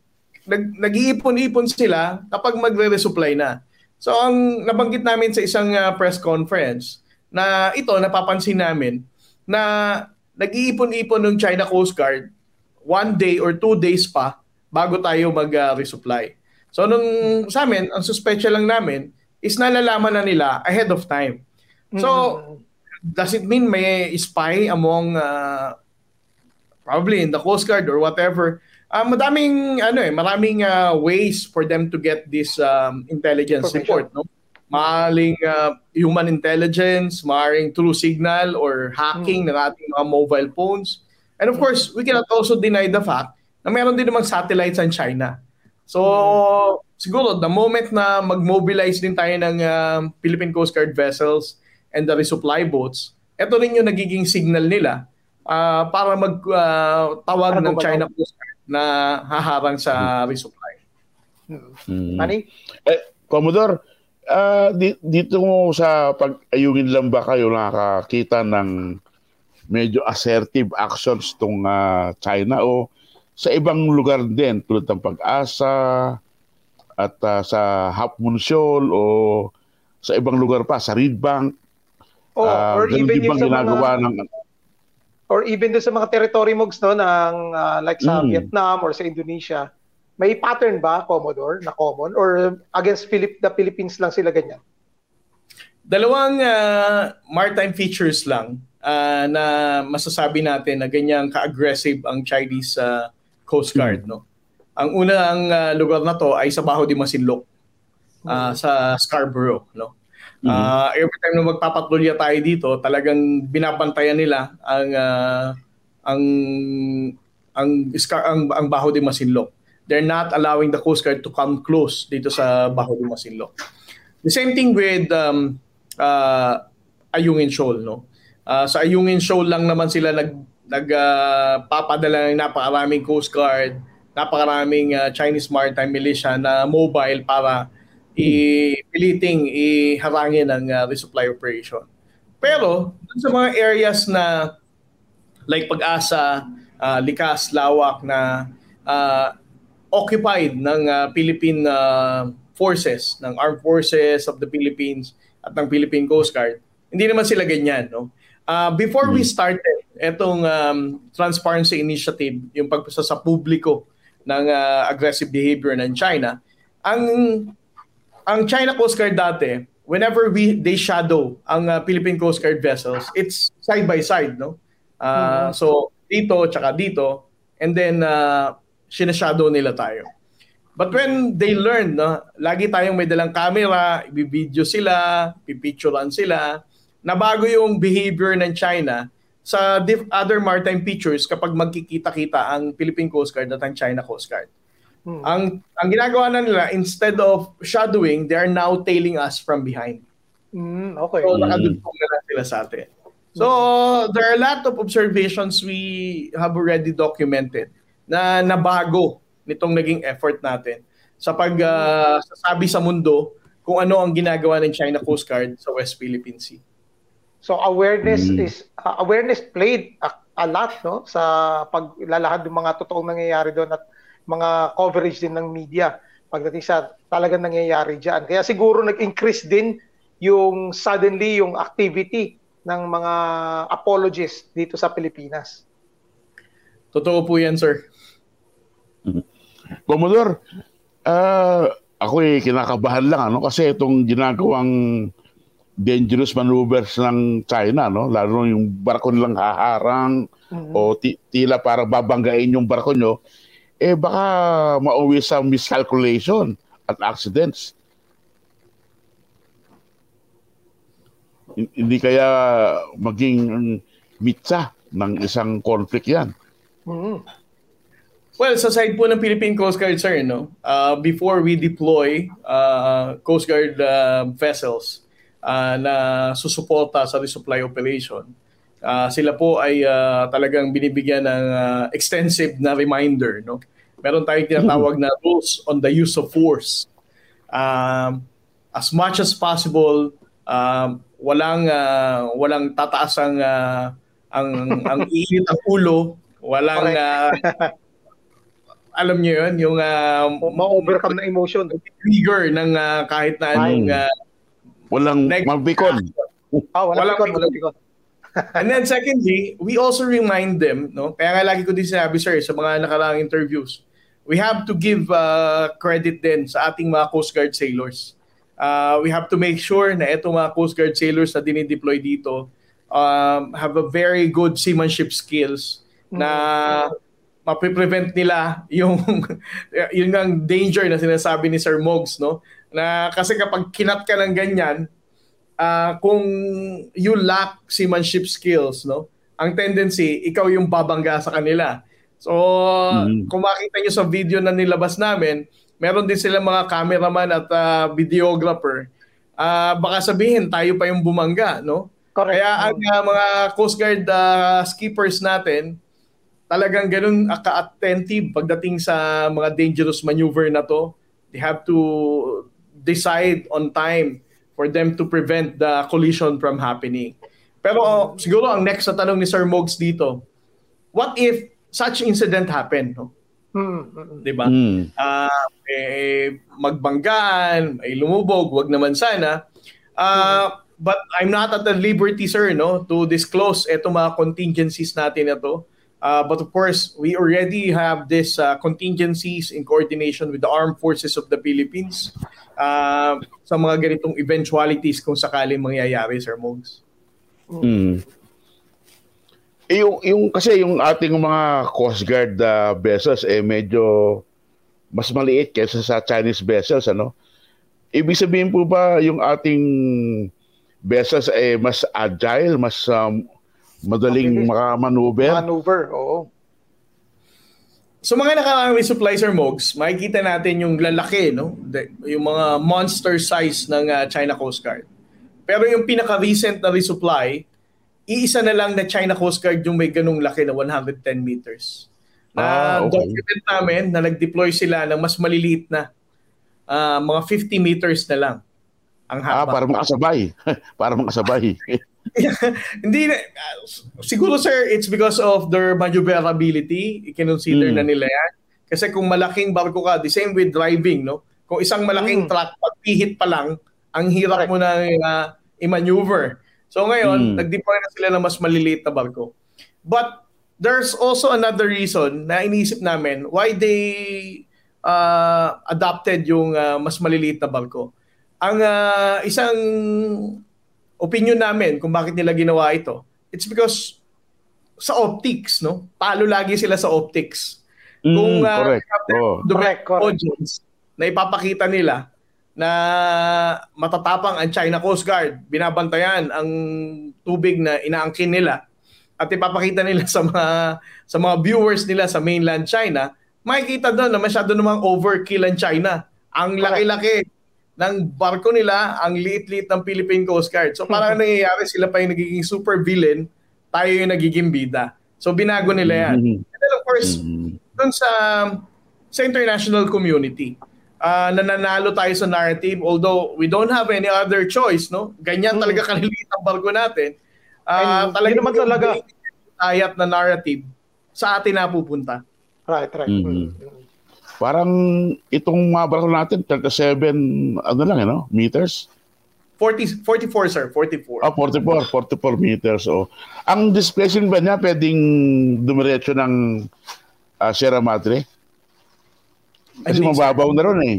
nag, nag-iipon-ipon sila kapag magre-resupply na. So, ang nabanggit namin sa isang uh, press conference na ito, napapansin namin na nag-iipon-ipon ng China Coast Guard one day or two days pa bago tayo mag-resupply. so, nung sa amin, ang suspecha lang namin is nalalaman na nila ahead of time. So, mm-hmm. does it mean may spy among uh, probably in the Coast Guard or whatever? Uh, madaming ano eh, maraming uh, ways for them to get this um, intelligence report, no? Maaring uh, human intelligence, maaring through signal or hacking mm. ng ating mga mobile phones. And of course, we cannot also deny the fact na meron din namang satellites sa China. So, mm. siguro the moment na mag-mobilize din tayo ng uh, Philippine Coast Guard vessels and the resupply boats, ito rin yung nagiging signal nila uh, para magtawag uh, ng China Coast Guard na haharang sa resupply. Mm. Manny? Eh, Commodore, uh, di, dito mo sa pag-ayungin lang ba kayo nakakita ng medyo assertive actions tong uh, China o sa ibang lugar din tulad ng pag-asa at uh, sa Half Moon Shoal o sa ibang lugar pa sa Reed Bank oh, uh, or even yung sa ginagawa mga, ng or even do sa mga territory mogs no ng uh, like sa mm. Vietnam or sa Indonesia may pattern ba Commodore na common or against Philip the Philippines lang sila ganyan Dalawang uh, maritime features lang uh, na masasabi natin na ganyang ka-aggressive ang Chinese uh, Coast Guard, no? Ang unang uh, lugar na to ay sa Baho de Masinloc, uh, sa Scarborough, no? Uh, every time na magpapatrolya tayo dito, talagang binabantayan nila ang uh, ang ang ang ang Baho de Masinloc. They're not allowing the Coast Guard to come close dito sa Baho de Masinloc. The same thing with um, uh, Ayungin Shoal, no? Uh, sa Ayungin Shoal lang naman sila nag nagpapadala uh, ng napakaraming Coast Guard, napakaraming uh, Chinese Maritime Militia na mobile para ipiliting iharangin ang uh, resupply operation. Pero sa mga areas na like Pag-asa, uh, Likas, Lawak na uh, occupied ng uh, Philippine uh, forces, ng Armed Forces of the Philippines at ng Philippine Coast Guard, hindi naman sila ganyan, no? Uh, before we hmm. started etong um, transparency initiative, yung pagpasa sa publiko ng uh, aggressive behavior ng China, ang ang China Coast Guard dati, whenever we they shadow ang uh, Philippine Coast Guard vessels, it's side by side, no? Uh, mm-hmm. So dito tsaka dito and then uh, sinashadow nila tayo. But when they learn, no, lagi tayong may dalang camera, i-video sila, pipicturean sila, nabago yung behavior ng China sa diff- other maritime features kapag magkikita-kita ang Philippine Coast Guard at ang China Coast Guard. Hmm. Ang ang ginagawa na nila instead of shadowing, they are now tailing us from behind. Mm, okay. So nakadugtong na lang sila sa atin. So there are a lot of observations we have already documented na nabago nitong naging effort natin sa pag uh, sasabi sa mundo kung ano ang ginagawa ng China Coast Guard sa West Philippine Sea. So awareness mm. is uh, awareness played a, a lot no sa paglalahad ng mga totoong nangyayari doon at mga coverage din ng media pagdating sa talagang nangyayari diyan. Kaya siguro nag-increase din yung suddenly yung activity ng mga apologists dito sa Pilipinas. Totoo po 'yan, sir. Commodore, uh, ako eh kinakabahan lang ano kasi itong ginagawang dangerous maneuvers ng China, no? Lalo yung barko nilang haharang mm-hmm. o t- tila para babanggain yung barko nyo, eh baka mauwi sa miscalculation at accidents. Hindi kaya maging mitsa ng isang conflict yan. Mm-hmm. Well, sa side po ng Philippine Coast Guard, sir, no? Uh, before we deploy uh, Coast Guard uh, vessels, uh, na susuporta sa resupply operation. Uh, sila po ay uh, talagang binibigyan ng uh, extensive na reminder. No? Meron tayong tinatawag na rules on the use of force. Um, as much as possible, um, walang uh, walang tataas ang uh, ang ang init ng ulo, walang uh, alam niyo 'yun, yung uh, ma-overcome na emotion, trigger ng uh, kahit na anong uh, Walang mabikon. Oh, walang, walang bikon, walang And then secondly, we also remind them, no? Kaya nga lagi ko din sinabi, sir, sa mga nakaraang interviews, we have to give uh, credit din sa ating mga Coast Guard sailors. Uh, we have to make sure na itong mga Coast Guard sailors na dinideploy dito um, have a very good seamanship skills mm-hmm. na mapiprevent nila yung yung ang danger na sinasabi ni Sir Mogs no na kasi kapag kinat ka ng ganyan, uh, kung you lack seamanship skills, no? Ang tendency, ikaw yung babangga sa kanila. So, mm-hmm. kung makita nyo sa video na nilabas namin, meron din sila mga cameraman at uh, videographer. Uh, baka sabihin, tayo pa yung bumangga, no? Correct. Kaya ang uh, mga Coast Guard uh, skippers natin, talagang ganun ka-attentive pagdating sa mga dangerous maneuver na to. They have to decide on time for them to prevent the collision from happening. Pero siguro ang next na tanong ni Sir Mogs dito, what if such incident happened? No? Mm-hmm. 'Di ba? Mm. Uh, eh, magbanggaan, ay lumubog, wag naman sana. Uh, but I'm not at the liberty sir no to disclose eto mga contingencies natin na to. Uh, but of course, we already have this uh, contingencies in coordination with the armed forces of the Philippines uh, sa mga ganitong eventualities kung sakaling mangyayari, Sir Mogs. Mm. Yung, yung, kasi yung ating mga Coast Guard uh, vessels, eh medyo mas maliit kaysa sa Chinese vessels, ano? Ibig sabihin po ba yung ating vessels eh mas agile, mas um, Madaling makamaneuver. Maneuver, oo. So mga nakakawin supplies or MOGs, makikita natin yung lalaki, no? yung mga monster size ng uh, China Coast Guard. Pero yung pinaka-recent na resupply, iisa na lang na China Coast Guard yung may ganung laki na 110 meters. Na ah, okay. document namin na nag-deploy sila ng mas maliliit na uh, mga 50 meters na lang ang haba. Ah, para makasabay. para makasabay. hindi uh, siguro sir it's because of their maneuverability. I-consider mm. na nila yan. Kasi kung malaking barko ka the same with driving no? Kung isang malaking mm. truck pagpihit pa lang ang hirap mo na uh, i-maneuver. So ngayon mm. nag-deploy na sila ng mas maliliit na barko. But there's also another reason na iniisip namin why they uh, adopted yung uh, mas maliliit na barko. Ang uh, isang opinion namin kung bakit nila ginawa ito, it's because sa optics, no? Talo lagi sila sa optics. Mm, kung uh, correct. Oh. correct, correct. audience na ipapakita nila na matatapang ang China Coast Guard, binabantayan ang tubig na inaangkin nila at ipapakita nila sa mga sa mga viewers nila sa mainland China, makikita doon na masyado namang overkill ang China. Ang laki-laki ng barko nila ang liit-liit ng Philippine Coast Guard. So parang nangyayari sila pa yung nagiging super villain, tayo yung nagiging bida. So binago nila yan. Mm-hmm. And then of course, mm-hmm. dun sa sa international community, uh, nananalo tayo sa narrative although we don't have any other choice, no? Ganyan mm-hmm. talaga kaliliit ang barko natin. Uh, talaga naman talaga ayat na narrative sa atin na pupunta. Right, right. Mm-hmm. Parang itong mga barko natin, 37, ano lang, ano, meters? 40, 44, sir. 44. Ah, 44. 44 meters. Oh. Ang displacement ba niya pwedeng dumiretso ng uh, Sierra Madre? Kasi mababaw na ron eh.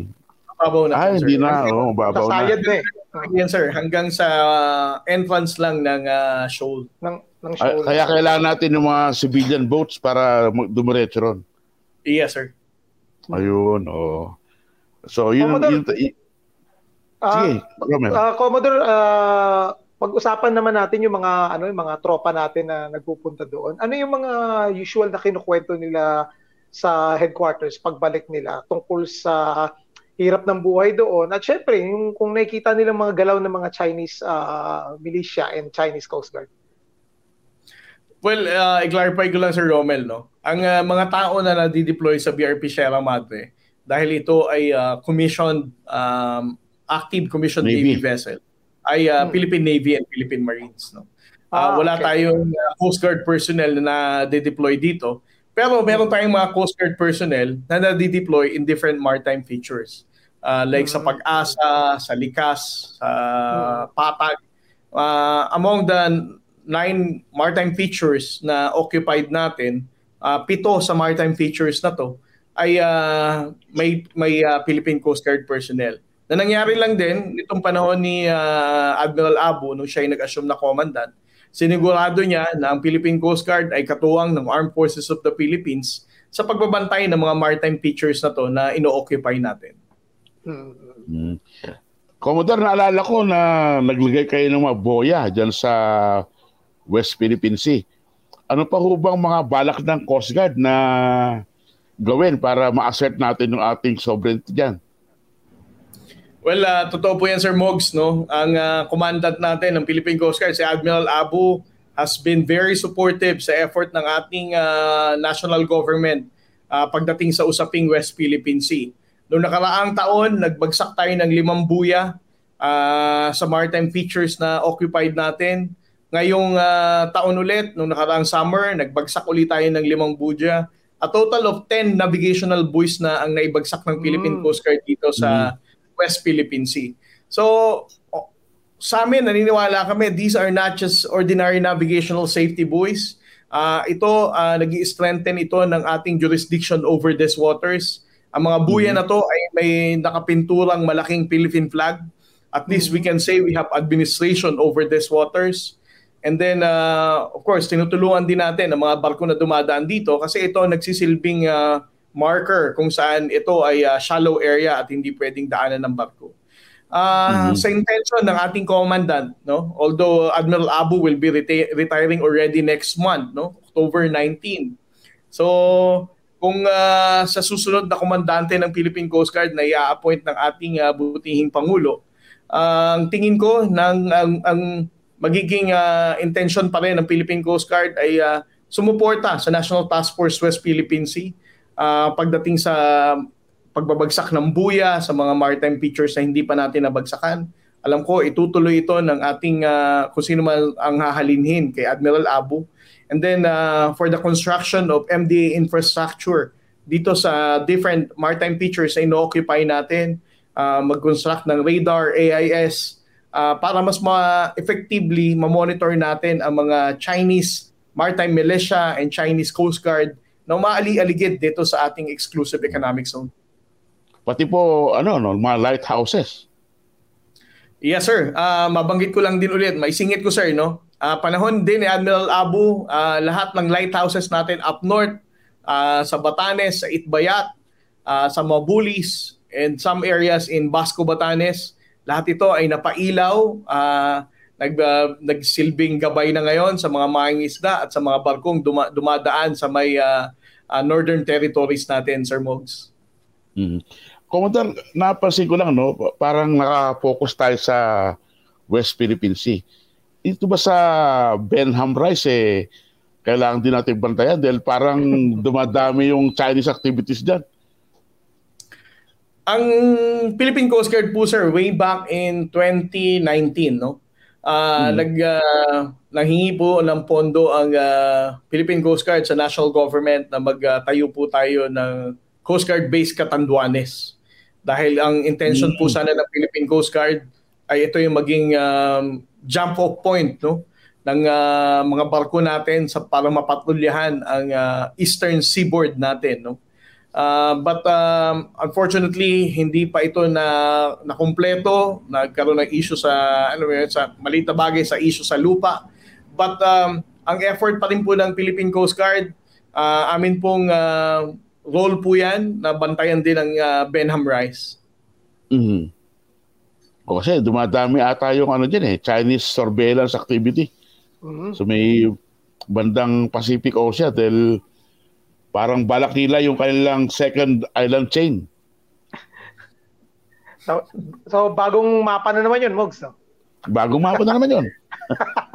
Mababaw na. Ah, hindi na. Oh, mababaw na. Sayad na eh. Yan, sir. Hanggang sa uh, entrance lang ng uh, shoal. Ng, ng shoal. Ay, kaya kailangan natin ng mga civilian boats para dumiretso ron. Yes, sir. Ayun, oh. So, yun, Commodore, yun, yun, Sige, uh, uh, Commodore, uh, pag-usapan naman natin yung mga ano yung mga tropa natin na nagpupunta doon. Ano yung mga usual na kinukwento nila sa headquarters pagbalik nila tungkol sa hirap ng buhay doon. At syempre, yung kung nakikita nila mga galaw ng mga Chinese uh, militia and Chinese Coast Guard. Well, uh, i-clarify ko lang Sir Romel, no? Ang uh, mga tao na na-deploy sa BRP Sierra Madre, dahil ito ay uh, commissioned, um, active commissioned Navy, Navy vessel, ay uh, hmm. Philippine Navy and Philippine Marines, no? Uh, ah, wala okay. tayong uh, Coast Guard personnel na na-deploy dito. Pero meron tayong mga Coast Guard personnel na na-deploy in different maritime features. Uh, like hmm. sa Pag-asa, sa Likas, sa hmm. Patag. Uh, among the nine maritime features na occupied natin, uh, pito sa maritime features na to ay uh, may may uh, Philippine Coast Guard personnel. Na nangyari lang din nitong panahon ni uh, Admiral Abu nung siya ay nag-assume na commandant, sinigurado niya na ang Philippine Coast Guard ay katuwang ng Armed Forces of the Philippines sa pagbabantay ng mga maritime features na to na ino-occupy natin. Hmm. Commodore, naalala ko na naglagay kayo ng mga boya dyan sa West Philippine Sea. Ano pa ho bang mga balak ng Coast Guard na gawin para ma-assert natin yung ating sovereignty dyan? Well, uh, totoo po yan Sir Mogs. No? Ang uh, commandant natin ng Philippine Coast Guard, si Admiral Abu, has been very supportive sa effort ng ating uh, national government uh, pagdating sa usaping West Philippine Sea. Noong nakaraang taon, nagbagsak tayo ng limang buya uh, sa maritime features na occupied natin. Ngayong uh, taon ulit, noong nakaraang summer, nagbagsak ulit tayo ng limang buya. A total of 10 navigational buoys na ang naibagsak ng Philippine mm. Coast Guard dito sa mm. West Philippine Sea. So, sa amin, naniniwala kami, these are not just ordinary navigational safety buoys. Uh, ito, uh, nag strengthen ito ng ating jurisdiction over these waters. Ang mga buya mm-hmm. na to ay may nakapinturang malaking Philippine flag. At least mm-hmm. we can say we have administration over these waters. And then, uh, of course, tinutulungan din natin ang mga barko na dumadaan dito kasi ito nagsisilbing uh, marker kung saan ito ay uh, shallow area at hindi pwedeng daanan ng barko. Uh, mm-hmm. Sa intention ng ating commandant, no? although Admiral Abu will be reti- retiring already next month, no? October 19. So, kung uh, sa susunod na komandante ng Philippine Coast Guard na i-appoint ng ating uh, butihing Pangulo, uh, ang tingin ko ng ang, ang magiging uh, intention pa rin ng Philippine Coast Guard ay uh, sumuporta sa National Task Force West Philippine Sea uh, pagdating sa pagbabagsak ng buya sa mga maritime features na hindi pa natin nabagsakan. Alam ko, itutuloy ito ng ating, uh, kung sino man ang hahalinhin kay Admiral Abu. And then uh, for the construction of MDA infrastructure dito sa different maritime features na ino-occupy natin, uh, mag-construct ng radar, AIS, uh, para mas ma-effectively ma-monitor natin ang mga Chinese maritime militia and Chinese Coast Guard na umaali-aligid dito sa ating exclusive economic zone. Pati po, ano, no, mga lighthouses. Yes, sir. Uh, mabanggit ko lang din ulit. Maisingit ko, sir, no? Uh, panahon din ni Admiral Abu, uh, lahat ng lighthouses natin up north, uh, sa Batanes, sa Itbayat, uh, sa Mabulis, and some areas in Basco, Batanes, lahat ito ay napailaw, uh, nag, uh, nagsilbing gabay na ngayon sa mga mangingisda at sa mga barkong duma- dumadaan sa may uh, uh, northern territories natin, Sir Mogs. Mm-hmm. Commander, napansin ko lang, no, parang nakafocus tayo sa West Philippine Sea. Ito ba sa Benham Rice, eh, kailangan din natin bantayan dahil parang dumadami yung Chinese activities dyan. Ang Philippine Coast Guard po sir, way back in 2019, no? Uh, hmm. nag uh, nanghingi po ng pondo ang uh, Philippine Coast Guard sa national government na magtayo uh, po tayo ng Coast Guard base Catanduanes. Dahil ang intention po mm. sana ng Philippine Coast Guard ay ito yung maging um, jump off point no ng uh, mga barko natin sa para mapatrolyahan ang uh, eastern seaboard natin no. Uh, but um, unfortunately hindi pa ito na nakumpleto, nagkaroon ng issue sa ano yun, sa maliit na bagay sa issue sa lupa. But um, ang effort pa rin po ng Philippine Coast Guard, uh, amin pong uh, role po yan na bantayan din ng uh, Benham Rice. Mm-hmm. O kasi dumadami ata yung ano dyan eh, Chinese surveillance activity. Mm-hmm. So may bandang Pacific Ocean dahil parang balak nila yung kanilang second island chain. So, so bagong mapa na naman yun, Mogs, no? Bagong mapa na naman yun.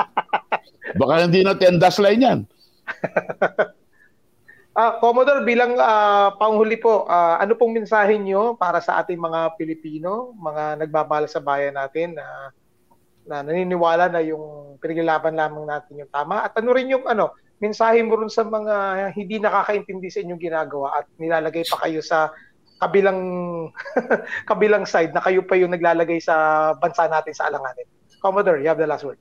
Baka hindi na 10 dash line yan. Uh, Commodore, bilang uh, panghuli po, uh, ano pong mensahe nyo para sa ating mga Pilipino, mga nagbabala sa bayan natin na, na naniniwala na yung pinaglalaban lamang natin yung tama? At ano rin yung ano, mensahe mo rin sa mga hindi nakakaintindi sa inyong ginagawa at nilalagay pa kayo sa kabilang kabilang side na kayo pa yung naglalagay sa bansa natin sa alanganin. Commodore, you have the last word.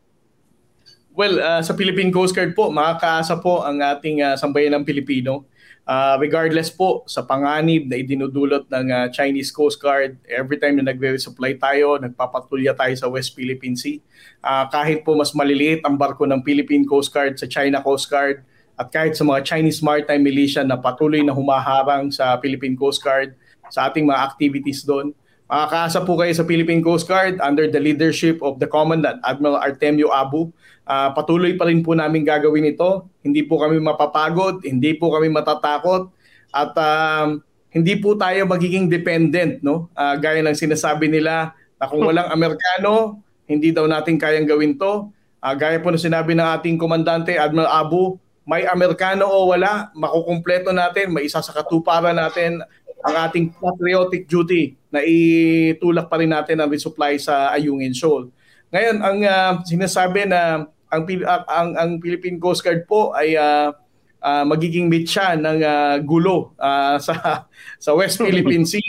Well, uh, sa Philippine Coast Guard po, makakaasa po ang ating uh, sambayan ng Pilipino. Uh, regardless po sa panganib na idinudulot ng uh, Chinese Coast Guard, every time na nagre-resupply tayo, nagpapatulya tayo sa West Philippine Sea, uh, kahit po mas maliliit ang barko ng Philippine Coast Guard sa China Coast Guard, at kahit sa mga Chinese Maritime Militia na patuloy na humaharang sa Philippine Coast Guard, sa ating mga activities doon, makakaasa po kayo sa Philippine Coast Guard under the leadership of the Commandant, Admiral Artemio Abu, Uh, patuloy pa rin po namin gagawin ito. Hindi po kami mapapagod, hindi po kami matatakot at um, hindi po tayo magiging dependent no. Uh, gaya ng sinasabi nila na kung walang Amerikano, hindi daw natin kayang gawin 'to. Uh, gaya po na sinabi ng ating komandante, Admiral Abu, may Amerikano o wala, makukumpleto natin, may isa sa katuparan natin ang ating patriotic duty na itulak pa rin natin ang resupply sa Ayungin Shoal. Ngayon, ang uh, sinasabi na ang, uh, ang, ang Philippine Coast Guard po ay uh, uh, magiging mitya ng uh, gulo uh, sa, sa West Philippine Sea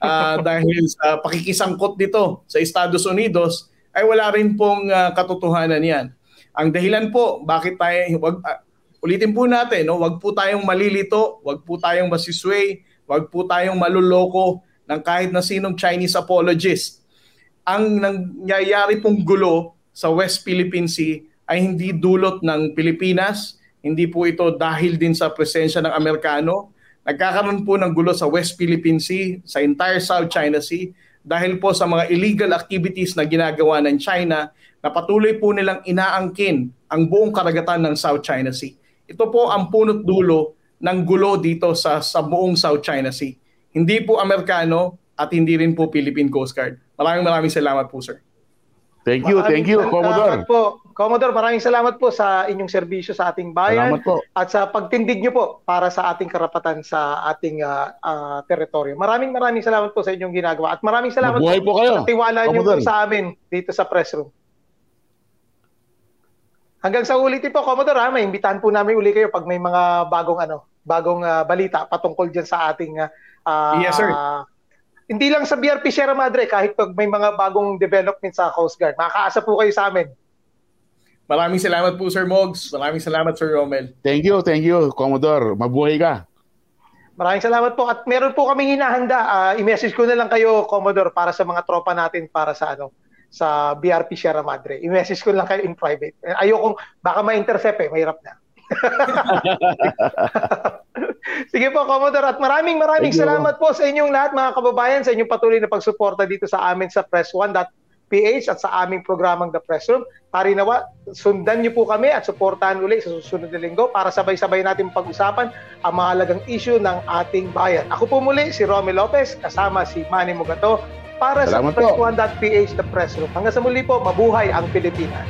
uh, dahil sa pakikisangkot dito sa Estados Unidos ay wala rin pong uh, katotohanan yan. Ang dahilan po, bakit tayo, wag, uh, ulitin po natin, no, wag po tayong malilito, wag po tayong masisway, wag po tayong maluloko ng kahit na sinong Chinese apologist. Ang nangyayari pong gulo sa West Philippine Sea ay hindi dulot ng Pilipinas, hindi po ito dahil din sa presensya ng Amerikano. Nagkakaroon po ng gulo sa West Philippine Sea, sa entire South China Sea, dahil po sa mga illegal activities na ginagawa ng China na patuloy po nilang inaangkin ang buong karagatan ng South China Sea. Ito po ang punot dulo ng gulo dito sa, sa buong South China Sea. Hindi po Amerikano at hindi rin po Philippine Coast Guard. Maraming maraming salamat po, sir. Thank you, maraming thank you, Commodore. Po. Commodore, maraming salamat po sa inyong serbisyo sa ating bayan at sa pagtindig niyo po para sa ating karapatan sa ating uh, uh, teritoryo. Maraming maraming salamat po sa inyong ginagawa at maraming salamat Mabuhay po, po kayo. sa tiwala niyo po sa amin dito sa press room. Hanggang sa ulitin po, Commodore, ha, may imbitahan po namin uli kayo pag may mga bagong ano, bagong uh, balita patungkol diyan sa ating uh, Yes, sir hindi lang sa BRP Sierra Madre, kahit pag may mga bagong development sa Coast Guard, makakaasa po kayo sa amin. Maraming salamat po Sir Mogs. Maraming salamat Sir Romel. Thank you, thank you Commodore. Mabuhay ka. Maraming salamat po at meron po kaming hinahanda. Uh, i-message ko na lang kayo Commodore para sa mga tropa natin para sa ano sa BRP Sierra Madre. I-message ko lang kayo in private. Ayokong baka ma-intercept eh, mahirap na. Sige po, Commodore. At maraming maraming Thank salamat you. po sa inyong lahat, mga kababayan, sa inyong patuloy na pagsuporta dito sa amin sa Press1.ph at sa aming programang The Press Room. Parinawa, sundan niyo po kami at suportahan ulit sa susunod na linggo para sabay-sabay natin pag-usapan ang mahalagang issue ng ating bayan. Ako po muli, si Romy Lopez, kasama si Manny Mugato, para Salamat sa Press1.ph The Press Room. Hanggang sa muli po, mabuhay ang Pilipinas.